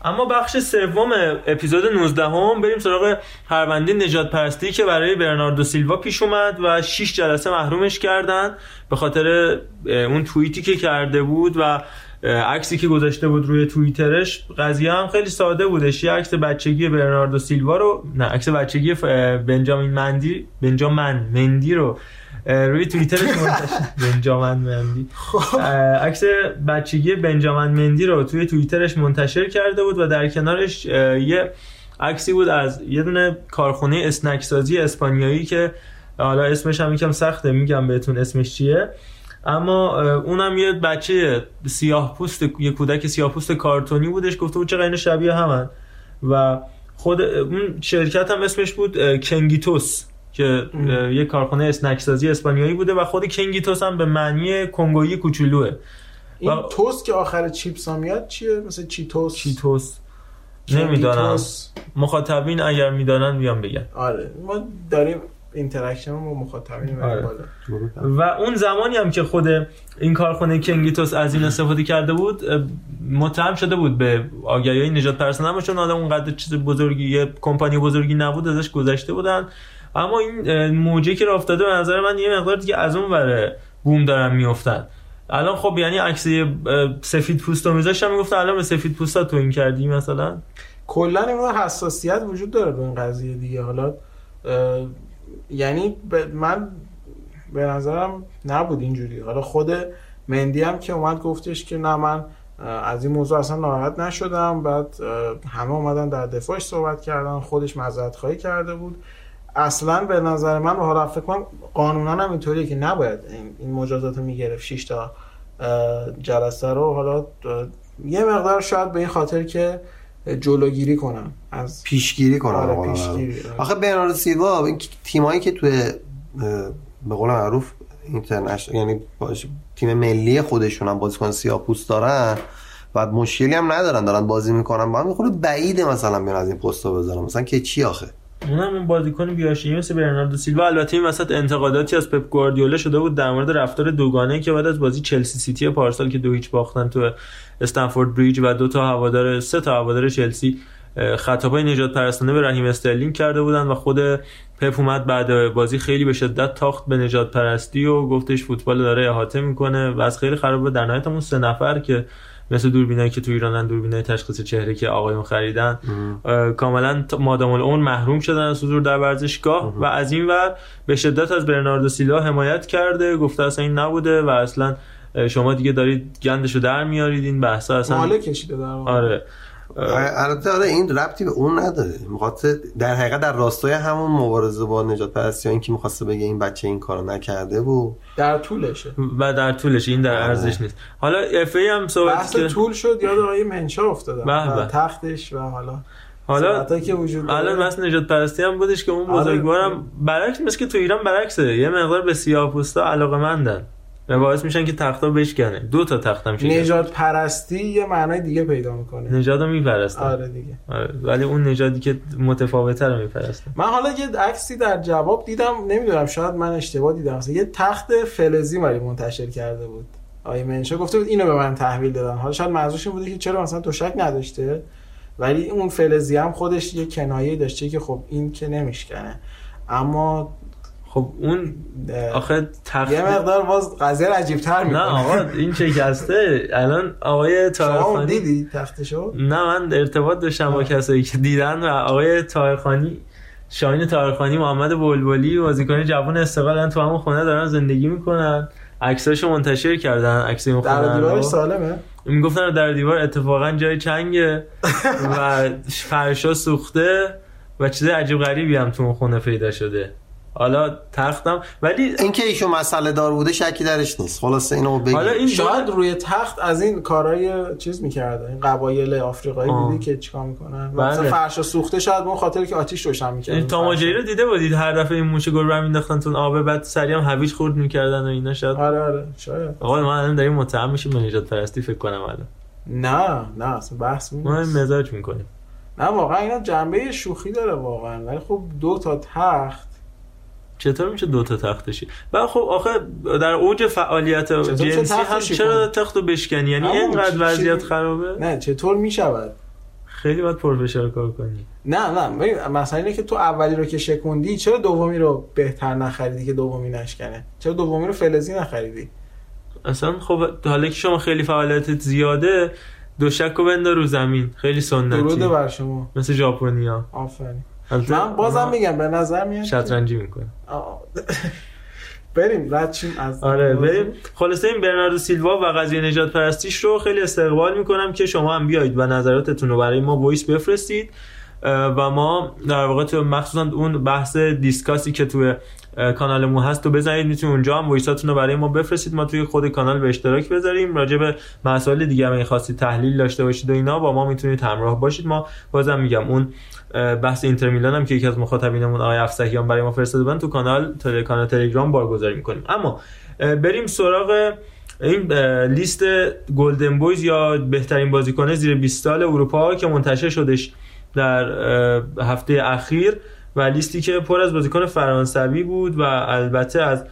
S2: اما بخش سوم اپیزود 19 هم بریم سراغ پرونده نجات پرستی که برای برناردو سیلوا پیش اومد و 6 جلسه محرومش کردن به خاطر اون توییتی که کرده بود و عکسی که گذاشته بود روی توییترش. قضیه هم خیلی ساده بودش. یه عکس بچگی برناردو سیلوا رو نه عکس بچگی بنجامین مندی بنجامین مندی رو روی توییترش منتشر بنجامین مندی. اه، عکس بچگی بنجامین مندی رو توی توییترش منتشر کرده بود و در کنارش یه عکسی بود از یه دونه کارخونه اسنک سازی اسپانیایی که حالا اسمش هم یکم سخته میگم بهتون اسمش چیه. اما اونم یه بچه سیاه پوست یه کودک سیاه پوست کارتونی بودش. گفته بود چقدر اینا شبیه همن. و خود اون شرکت هم اسمش بود کنگیتوس. که یه کارخانه اسنک سازی اسپانیایی بوده و خود کنگیتوس هم به معنی کنگویی کوچولوه.
S4: این
S2: و-
S4: توست که آخر چیپس هم میاد چیه؟ مثل چیتوس.
S2: چیتوس. نمی‌دانم. مخاطبین اگر می‌دانن بیان بگن.
S4: آره. ما داریم interaction با مخاطبین
S2: آره. و اون زمانی هم که خود این کارخانه کنگیتوس از این استفاده کرده بود متهم شده بود به آگهی نژاد اما چون آدم اونقدر چیز بزرگی یه کمپانی بزرگی نبود ازش گذشته بودن. اما این اه، موجه که راه افتاده به نظر من یه مقدار دیگه از اون وره بوم دارن میفتن الان خب یعنی عکس سفید پوست رو میذاشتم می‌گفتن الان به سفید پوستا تو این کردی مثلا؟
S4: کلا این حساسیت وجود داره به این قضیه دیگه. حالا یعنی ب- من به نظرم نبود اینجوری. حالا خود مندی هم که اومد گفتش که نه من از این موضوع اصلا ناراحت نشدم. بعد همه اومدن در دفاعش صحبت کردن. خودش معذرت خواهی کرده بود. اصلا به نظر من و حالا فکر کنم قانونا هم اینطوریه که نباید این- مجازات رو می‌گرفت. 6 تا جلسه رو. حالا یه مقدار شاید به این خاطر که جلوگیری کنم. از
S3: پیشگیری کنم.
S4: آره،
S3: قول
S4: پیشگیری،. آره.
S3: آخه برناردو سیلوا این تیمایی که توی به قول معروف اینترنشنال یعنی باش- تیم ملی خودشون هم بازیکن سیاه‌پوست دارن و مشکلی هم ندارن دارن بازی می‌کنن. با هم خود بعیده مثلا بیان از این پستا بذارن. مثلا که چی آخه؟
S2: اون بازیکن بی‌حاشیه‌ای مثل برناردو سیلوا. البته این وسط انتقاداتی از پپ گواردیولا شده بود در مورد رفتار دوگانه که بعد از بازی چلسی سیتی پارسال که دو هیچ باختن تو استمفورد بریج و دو تا هوادار سه تا هوادار چلسی اه، خطاب‌های نژاد پرستانه به رحیم استرلینگ کرده بودن و خود پپ اومد بعد بازی خیلی به شدت تاخت به نژاد پرستی و گفتش فوتبال داره احاطه می‌کنه و از خیلی خرابه در نهایت سه نفر که مثل دوربینایی که تو ایرانن دوربینای تشخیص چهره که آقایون خریدن. کاملا مادام العمر محروم شدن از حضور در ورزشگاه و از این ور به شدت از برناردو سیلوا حمایت کرده گفته اصلا این نبوده و اصلا شما دیگه دارید گندشو در میارید این بحثا اصلا
S4: ماله کشیده در.
S2: آره.
S3: البته آره این ربطی به اون نداره می‌خواد در حقیقت در راستای همون مبارزه با نجات پرستی این که می‌خواسته بگه این بچه این کارو نکرده و
S4: در طولشه
S2: و در طولش این در. ارزش نیست حالا اف ای هم صحبت
S4: بحث
S2: که
S4: طول شد یاد آقای منشا افتادم و. تختش و حالا
S2: حالا
S4: که وجود داره.
S2: الان بس نجات پرستی هم بودش که اون
S4: آره.
S2: بزرگوارم برعکس مثل که تو ایران برعکسه یه مقدار به سیاه پوستا علاقه مندن و باعث میشن که تختا بشکنه. دو تا تخت هم شده
S4: نجات پرستی یه معنای دیگه پیدا می‌کنه.
S2: نژاد رو میپرستن
S4: آره دیگه.
S2: آره. ولی اون نژادی که متفاوته رو میپرستن
S4: من حالا یه عکسی در جواب دیدم نمی‌دونم شاید من اشتباه دیدم. مثلا یه تخت فلزی ولی منتشر کرده بود. آیه منشا گفته بود اینو به من تحویل دادن. حالا شاید منظورش این بوده که چرا مثلا تشک نداشته ولی اون فلزی هم خودش یه کنایه داشته که خب این که نمیشکنه. اما
S2: خب اون آخه تخت
S4: یه مقدار باز قضیه عجیب تر
S2: نه
S4: می‌کنه
S2: آقا این شکسته. الان آقای تاهرخانی
S4: دیدی تختشو؟
S2: نه من ارتباط داشتم با کسایی که دیدن و آقای تاهرخانی شاهین تاهرخانی محمد بلبلی بازیکن جوان استقلال تو همون خونه دارن زندگی می‌کنن. عکساشو منتشر کردن عکس این
S4: در
S2: خونه
S4: دیوارش
S2: رو
S4: سالمه.
S2: می‌گفتن در دیوار اتفاقا جای چنگه و فرشا سوخته و چیز عجیب غریبی هم تو اون خونه پیدا شده. حالا تختم ولی
S3: اینکه ایشون مسئله دار بوده شکی درش نیست. خلاصه اینو بگی
S2: حالا این
S4: شاید روی تخت از این کارهای چیز می‌کردن این قبایل آفریقایی. دیدی که چیکار می‌کنن؟
S2: بله.
S4: مثلا فرش سوخته شاید به اون خاطر که آتیش روشن می‌کردن
S2: این تاماجری رو دیده بودید؟ هر دفعه این موش گربه رو مینداختن تو آبه بعد سریع هم هویج خورد می‌کردن و اینا شاید.
S4: آره آره. شاید.
S2: آقا ما الان داریم متهم میشیم به نجات پرستی فکر کنم الان.
S4: نه نه اصلا بحث
S2: ما این
S4: نیست
S2: مزاج می‌کنیم.
S4: نه واقعا اینا جنبه شوخی داره واقعا. ولی خب دو تا تخت
S2: چطور میشه دو تا تختشی و خب آخه در اوج فعالیت جنسی هم چرا؟ تختو بشکنی؟ یعنی اینقدر وضعیت خرابه؟
S4: نه چطور می‌شود؟
S2: خیلی باید پرفشار کار کنی.
S4: نه نه مثلا اینه که تو اولی رو که شکوندی چرا دومی رو بهتر نخریدی که دومی نشکنه؟ چرا دومی رو فلزی نخریدی؟
S2: اصلا خب حالا که شما خیلی فعالیتت زیاده دوشک رو بندار رو زمین. خیلی سنتی.
S4: درود بر شما.
S2: مثل ژاپنیا.
S4: آفرین. من بازم میگم به نظر میاد
S2: شطرنجی می‌کنه.
S4: بریم رد شیم از
S2: آره بریم. خلاصه این برناردو سیلوا و قضیه نژاد پرستیش رو خیلی استقبال می‌کنم که شما هم بیایید و نظراتتون رو برای ما voice بفرستید. و ما در واقع تو مخصوصا اون بحث discuss ی که توی کانالمون هست تو بزنید می‌تونید اونجا هم voice اتون رو برای ما بفرستید. ما توی خود کانال به اشتراک بذاریم. راجع به مسائل دیگه اگه خواستید تحلیل داشته باشید و اینا با ما می‌تونید همراه باشید. ما بازم میگم اون بحث اینتر میلان هم که یکی از مخاطبینمون آقای افسحیان برای ما فرستاده بودن تو کانال تل... کانال تلگرام بارگذاری می‌کنیم. اما بریم سراغ این لیست گلدن بویز یا بهترین بازیکن زیر 20 سال اروپا که منتشر شدش در هفته اخیر و لیستی که پر از بازیکن فرانسوی بود و البته از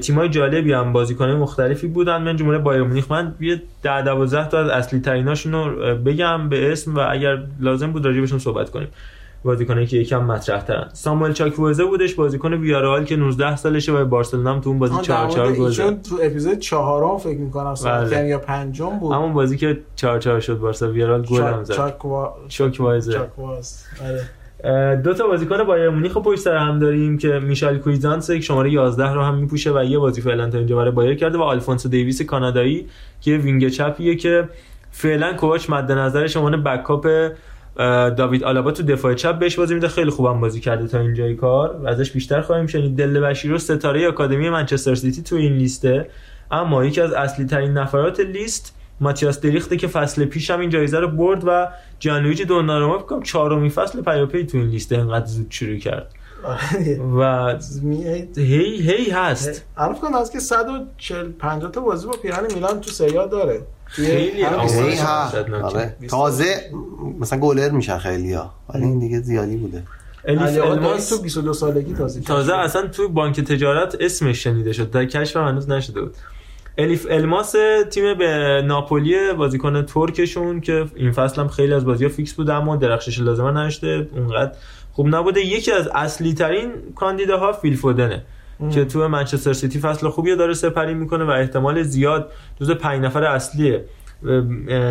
S2: تیمای جالبی هم بازیکن مختلفی بودن. من جمله بایر مونیخ من یه 10 12 تا از اصلی تریناشون رو بگم به اسم و اگر لازم بود راجبشون صحبت کنیم. بازیکنایی که یکم مطرح ترن ساموئل چاکوزه بودش بازیکن ویارال که 19 سالشه و بارسلونا هم تو اون بازی
S4: آه،
S2: 4
S4: در
S2: 4
S4: مورد
S2: گل زد.
S4: تو اپیزود چهارم فکر می‌کنم صحبت
S2: بله.
S4: یا پنجم بود
S2: همون بازی که 4 4 شد بارسا ویارال گل هم زد
S4: چاکواز آره.
S2: دو تا بازیکن بایرن مونیخ پشت سر هم داریم که میشال کویزانس که شماره 11 رو هم میپوشه و یه بازی فعلا تا اینجا برای بایرن کرده و آلفونسو دیویس کانادایی که wing چپیه که فعلا کوچ مد نظرش عنوان بکاپ داوید آلابا تو دفاع چپ بهش بازی میده. خیلی خوبم بازی کرده تا اینجای کار و ازش بیشتر خواهیم شنید. دل بشیرو ستاره آکادمی منچستر سیتی تو این لیسته. اما یکی از اصلی ترین نفرات لیست ماتیاس دریخته که فصل پیش هم این جایزه رو برد و جانلویجی دوناروما فکر کنم چهارمین فصل پیاپی تو این لیست انقدر زود شروع کرد.
S4: آره.
S2: و هی هی هست.
S4: عرف کنم از که 140 50 تا بازی با پیران میلان تو سریا داره.
S2: خیلی.
S3: آره. تازه مثلا گلر میشن خیلی ها. ولی این دیگه زیادی بوده.
S2: الیف الماس
S4: تو 22 سالگی تازه
S2: تازه اصلا تو بانک تجارت اسمش شنیده شد. در کشف هم هنوز نشده بود. الیف الماس تیم به ناپولی بازیکن ترکشون که این فصل هم خیلی از بازی‌ها فیکس بوده اما درخشش لازمه نداشته اونقدر خوب نبوده. یکی از اصلی ترین کاندیداها فیل فودنه. که تو منچستر سیتی فصل خوبی داره سپری می‌کنه و احتمال زیاد جزو پنج نفر اصلی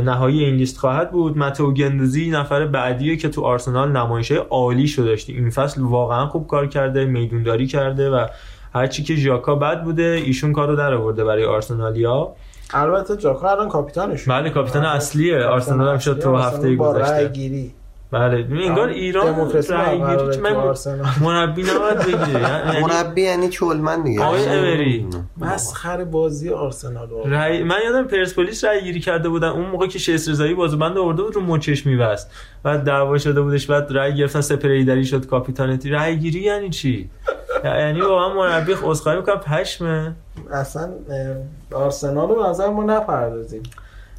S2: نهایی این لیست خواهد بود. متو گندوزی نفر بعدیه که تو آرسنال نمایشه عالی شده داشتی این فصل واقعا خوب کار کرده میدونداری کرده و هرچی که ژاکا بد بوده ایشون کارو در آورده برای آرسنالیا.
S4: البته جاکا الان کاپیتانش.
S2: بله کاپیتان اصلیه. آرسنال هم شد تو هفته گذشته. بله. انگار ایران
S4: تو
S2: من
S4: آرسنال.
S2: مربی نباید بگیره یعنی
S3: مربی یعنی چولمن دیگه.
S2: آقای امری
S4: مسخره بازی آرسنال رو.
S2: رای... من یادم پرسپولیس رای گیری کرده بودن. اون موقع که شیس رضایی بازوبند آورده بود رو مچش میبست. بعد دعوا شده بودش بعد رای گرفتن سپریدری شد کاپیتانتی رای گیری یعنی چی؟ یعنی واقعا مربی عذرخواهی می‌کنم. پشمه.
S4: اصلا آرسنال رو به نظر ما نپردازیم.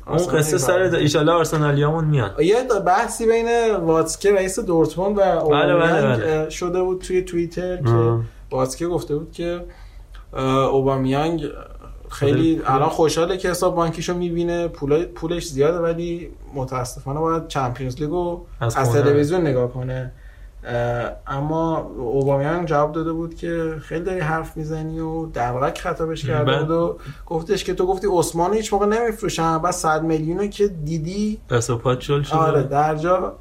S2: اون قصه سر ایشالله آرسنالیامون میان
S4: یه بحثی بین واتسکه رئیس دورتموند و اوبامیانگ
S2: بله، بله.
S4: اه، شده بود توی توییتر که. واتسکه گفته بود که اوبامیانگ خیلی الان خوشحاله که حساب بانکیشو می‌بینه پول پولش زیاده ولی متاسفانه باید چمپیونز لیگو
S2: از.
S4: تلویزیون نگاه کنه اما اوبامیانگ جواب داده بود که خیلی داری حرف می‌زنی و دلغک خطابش کرده بود و گفتش که تو گفتی عثمان هیچ موقع نمیفروشن بعد 100 میلیونه که دیدی.
S2: دست و پات شل شده.
S4: آره در جا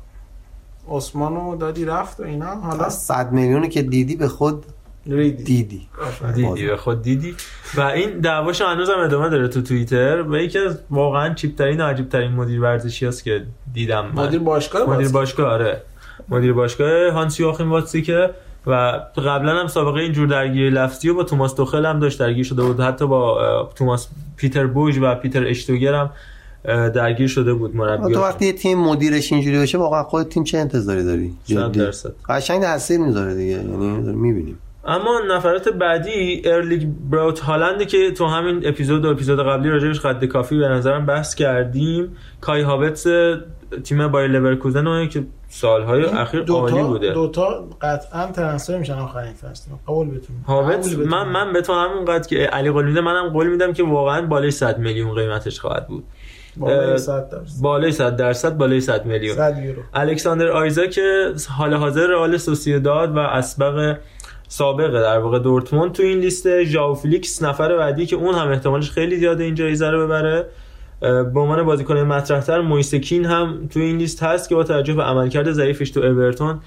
S4: عثمانو دادی رفت و اینا. حالا
S3: از 100 میلیونی که دیدی به خود
S4: ریدی.
S3: دیدی.
S2: دیدی به خود دیدی. و این دعواش هنوز هم ادامه داره تو توییتر و یکی از واقعا چیپ ترین و عجیب ترین مدیر ورزشی هست که دیدم من.
S4: مدیر باشگاه
S2: مدیر باشگاه آره. مدیر باشگاه هانس یوخیم واتسیکه و قبلا هم سابقه اینجور درگیری لفظی و با توماس توخل هم داشت درگیر شده بود. حتی با توماس پیتر بوژ و پیتر اشتوگر هم درگیر شده بود مربی
S3: تو وقتی تیم مدیرش اینجوری باشه واقعا خود تیم چه انتظاری داری؟
S2: صد
S3: جدی.
S2: درصد.
S3: قشنگ تاثیر می‌ذاره دیگه. یعنی می‌بینیم.
S2: اما نفرات بعدی ارلینگ براوت هالند که تو همین اپیزود و اپیزود قبلی راجبش قد کافی به نظرم بحث کردیم کای هاوتس تیم بایر لورکوزن که سالهای اخیر عالی بوده.
S4: دوتا قطعا transfer میشن آخرین فصل. قبول بتون
S2: هاوتس من من به تو همون قد که علی قول میده منم قول میدم که واقعا بالای 100 میلیون قیمتش خواهد بود.
S4: بالای
S2: اه،
S4: 100 درصد.
S2: بالای 100 درصد بالای 100 میلیون.
S4: 100 یورو.
S2: الکساندر ایزاک حال حاضر رئال سوسییداد و اسبق سابقه در واقع دورتموند تو این لیست ژاو فلیکس نفر بعدی که اون هم احتمالش خیلی زیاده این جایزه رو ببره به عنوان بازیکن مطرحتر مویس کین هم تو این لیست هست که با توجه به عملکرد ضعیفش تو اورتون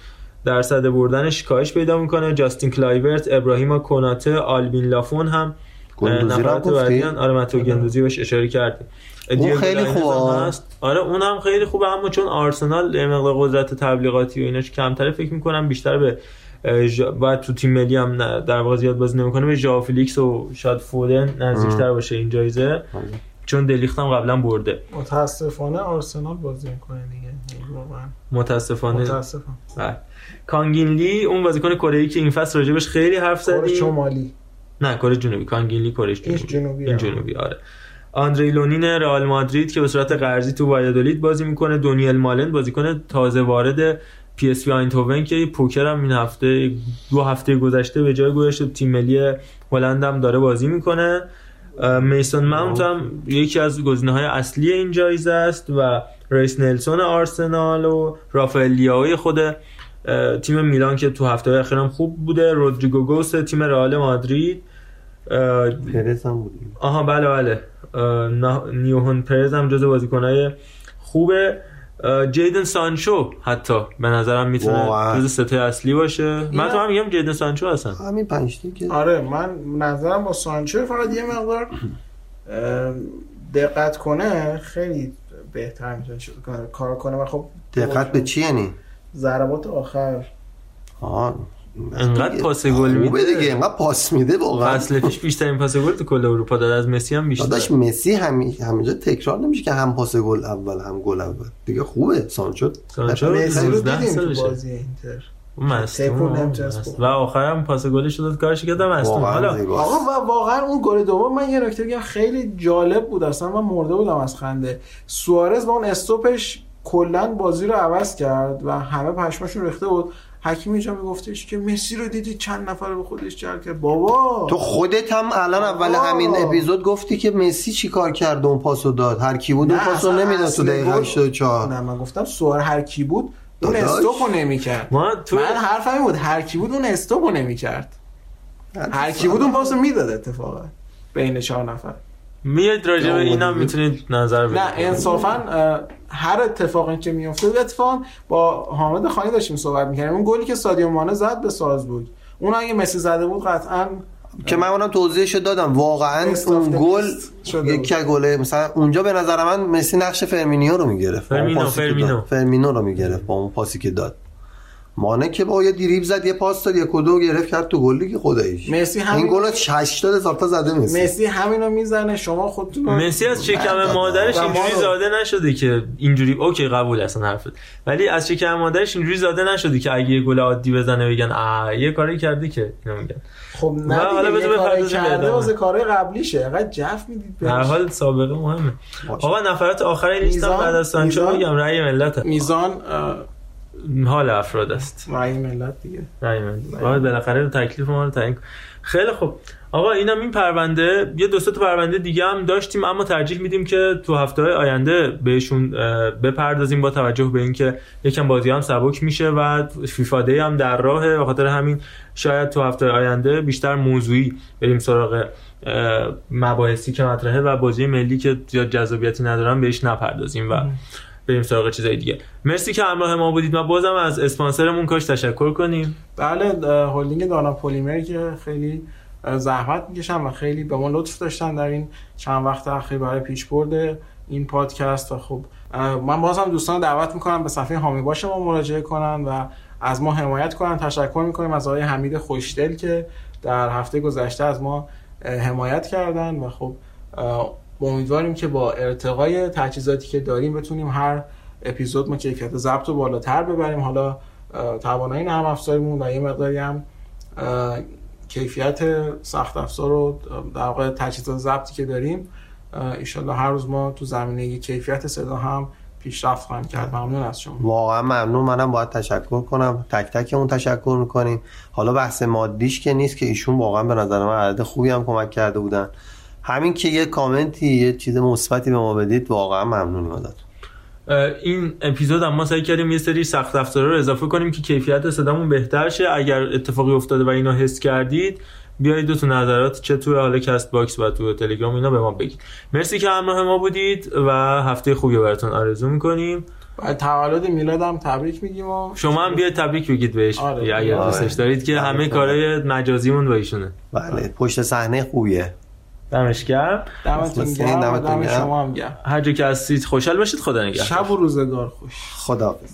S2: درصد بردنش کاهش پیدا می‌کنه جاستین کلایورت ابراهیم کناته آلبین لافون هم
S3: هم
S2: نفرات
S3: گفتی؟
S2: بعدی آره متو گندوزی بهش اشاره کردیم دیگو
S3: خیلی
S2: هم
S3: خوبه.
S2: هست. آره اونم خیلی خوبه اما چون آرسنال مقدار قدرت تبلیغاتی و ایناش کمتره فکر می‌کنم بیشتر به باید تو تیم ملی هم در واقع زیاد بازی نمی‌کنه. به ژائو فیلیکس و شاید فودن نزدیکتر باشه این جایزه چون دلیخت هم قبلا برده.
S4: متاسفانه آرسنال بازی می‌کنه دیگه.
S2: متاسفانه.
S4: متاسفم
S2: بله. کانگین لی اون بازیکن کره ای که این فصل راجبش خیلی حرف
S4: کره
S2: زدیم.
S4: شمالی.
S2: نه کره جنوبی. کانگین لی کره جنوبی.
S4: جنوبی
S2: این جنوبی آره. آندری لونین رئال مادرید که به صورت قرضی تو وایادولید بازی می‌کنه. دونیل مالن بازیکن تازه وارد پی اس وی آینتوون که پوکر هم این هفته دو هفته گذشته به جای گذاشته تیم ملی هلند هم داره بازی می‌کنه. میسون ماونت هم یکی از گزینه های اصلی این جایزه است و ریس نلسون آرسنال و رافائل لیائوی خود تیم میلان که تو هفته اخیر هم خوب بوده. رودریگو گوس تیم رئال مادرید.
S3: پرز هم بودیم.
S2: آها بله بله. نیوهن پرز هم جز بازیکنهای خوبه. جیدن سانچو حتی به نظرم می‌تونه. جز سته اصلی باشه. من تو هم میگم جیدن سانچو هستن.
S3: همین پنج که
S4: آره من نظرم با سانچو فقط یه مقدار دقت کنه خیلی بهتر می‌تونه کار کنه. و خب
S3: دقت به چی یعنی؟
S4: ضربات آخر.
S3: آه.
S2: انقدر پاس گل
S3: خوبه
S2: میده.
S3: دیگه انقدر پاس میده واقعا.
S2: فصل پیش بیشترین پاس گل تو کل اروپا داد. از مسی هم
S3: داداش
S2: بیشتر
S3: مسی همی... همینجا تکرار نمیشه که هم پاس گل اول هم گل اول. دیگه خوبه. سانچو
S2: سانچو
S4: مسی رو
S2: 19
S4: دیدیم تو
S2: سالشه.
S4: بازی اینتر. بخوره.
S2: و آخرم پاس گلش داد. کارش کرد
S3: واقعا
S2: حالا.
S4: آقا و واقعا اون گل دوم من یه نکته بگم خیلی جالب بود اصلا. من مرده بودم از خنده. سوارز با اون استوپش کلا بازی رو عوض کرد و همه پشماشون ریخته بود. حکیم اینجا میگفتش که مسی رو دیدی چند نفر به خودش جلب کرد. بابا!
S3: تو خودت هم الان اول. همین اپیزود گفتی که مسی چی کار کرد اون پاسو داد؟ هر کی بود اون پاسو نمی‌داد تو دقیقه
S4: گل-
S3: 84
S4: نه من گفتم سوار هر کی بود اون. استوپو نمی‌کرد.
S2: ما تو
S4: من حرفم بود هر کی بود اون استوپو نمی‌کرد. هر کی بود اون پاسو می‌داد اتفاقا. بین چهار نفر.
S2: میاد راجع به اینم
S3: اومدی.
S2: می‌تونید نظر بدید.
S4: نه انصافا اه، هر اتفاقی که میفته اتفاقا با حامد خانی داشتیم صحبت می‌کردیم. اون گلی که سادیو مانه زد به سازبورگ اون اگه مسی زده بود قطعا
S3: که من اونم توضیحشو دادم. واقعا اون گل از گله مثلا اونجا به نظر من مسی نقش فرمینیو رو می‌گرفت.
S2: فرمینو، فرمینو.
S3: فرمینو رو می‌گرفت با اون پاسی که داد. مانه که با یه دریب زد یه پاس داد یک و دو گرفت کرد تو گلی که خداییش.
S4: مسی همین-
S3: این گل 80 هزار تا زده مسی.
S4: مسی همینو می‌زنه شما خودتون
S2: مسی از شکم مادرش اینجوری زاده نشده که اینجوری اوکی قبول اصلا حرفت. ولی از شکم مادرش اینجوری زاده نشده که اگه یه گل عادی بزنه بگن آ یه کاری کرده که اینو میگن.
S4: خب نه
S2: حالا بذار
S4: یه کاری
S2: بپردازیم به.
S4: واسه کارهای قبلیشه. انقدر جف می‌دید
S2: در
S4: بهش.
S2: حال سابقه مهمه. آقا نفرات آخر لیستم بعد از سانچو بگم. رأی ملت.
S4: میزان
S2: حال افراد است.
S4: رأی ملت دیگه.
S2: رأی ملت. آقا بالاخره تکلیف ما رو تعیین. خیلی خوب. آقا اینم این پرونده یه دو تا پرونده دیگه هم داشتیم اما ترجیح میدیم که تو هفته های آینده بهشون بپردازیم با توجه به اینکه یکم بازی هم سبک میشه و فیفا دی هم در راهه. به خاطر همین شاید تو هفته آینده بیشتر موضوعی بریم سراغ مباحثی که مطرحه و بازی ملی که زیاد جذابیتی ندارن بهش نپردازیم و بریم سراغ چیزای دیگه. مرسی که همراه ما بودید ما بازم از اسپانسرمون کاش تشکر کنیم.
S4: بله هلدینگ دانا پلیمر که خیلی زحمت می‌کشن و خیلی به ما لطف داشتن در این چند وقت اخیر برای پیش برده این پادکست. و خب من بازم دوستان دعوت می‌کنم به صفحه هامی باش ما مراجعه کنن و از ما حمایت کنن. تشکر می‌کنیم از آقای حمید خوشدل که در هفته گذشته از ما حمایت کردن و خب امیدواریم که با ارتقای تجهیزاتی که داریم بتونیم هر اپیزود ما کیفیت ضبط رو بالاتر ببریم. حالا توانایی نرم افزاریمون و یه مقداری هم کیفیت سخت افزار رو در واقع تجهیزات ضبطی که داریم ایشالله هر روز ما تو زمینه کیفیت صدا هم پیشرفت خواهیم کرد. ممنون از شما.
S3: واقعا ممنون. منم باید تشکر کنم. تک تک اون تشکر می‌کنیم. حالا بحث مادیش که نیست که ایشون واقعا به نظر من عدد خوبی هم کمک کرده بودن. همین که یه کامنتی یه چیز مثبتی به ما بدید واقعا ممنونیم ازتون.
S2: این اپیزود هم ما سعی کردیم یه سری سخت افزارا رو اضافه کنیم که کیفیت صدامون بهتر شه. اگر اتفاقی افتاده و اینو حس کردید بیایید و تو نظرات چه توی حالا کست باکس و تو تلگرام اینا به ما بگید. مرسی که همراه ما بودید و هفته خوبی براتون آرزو می‌کنیم.
S4: تولد میلادم تبریک میگیم و
S2: شما هم بیاید تبریک بگید بهش.
S4: آره.
S2: اگر
S3: آره.
S2: دوستش دارید که همه
S3: تبریک
S2: کارهای مجازیمون با ایشونه.
S3: بله پشت صحنه خوبیه.
S2: دمش گرم.
S4: دمتون گرم دم
S3: گرم.
S4: شما هم گرم.
S2: هر جا که هستید خوشحال باشید. خدا نگهدار.
S4: شب و روزگار خوش.
S3: خداحافظ.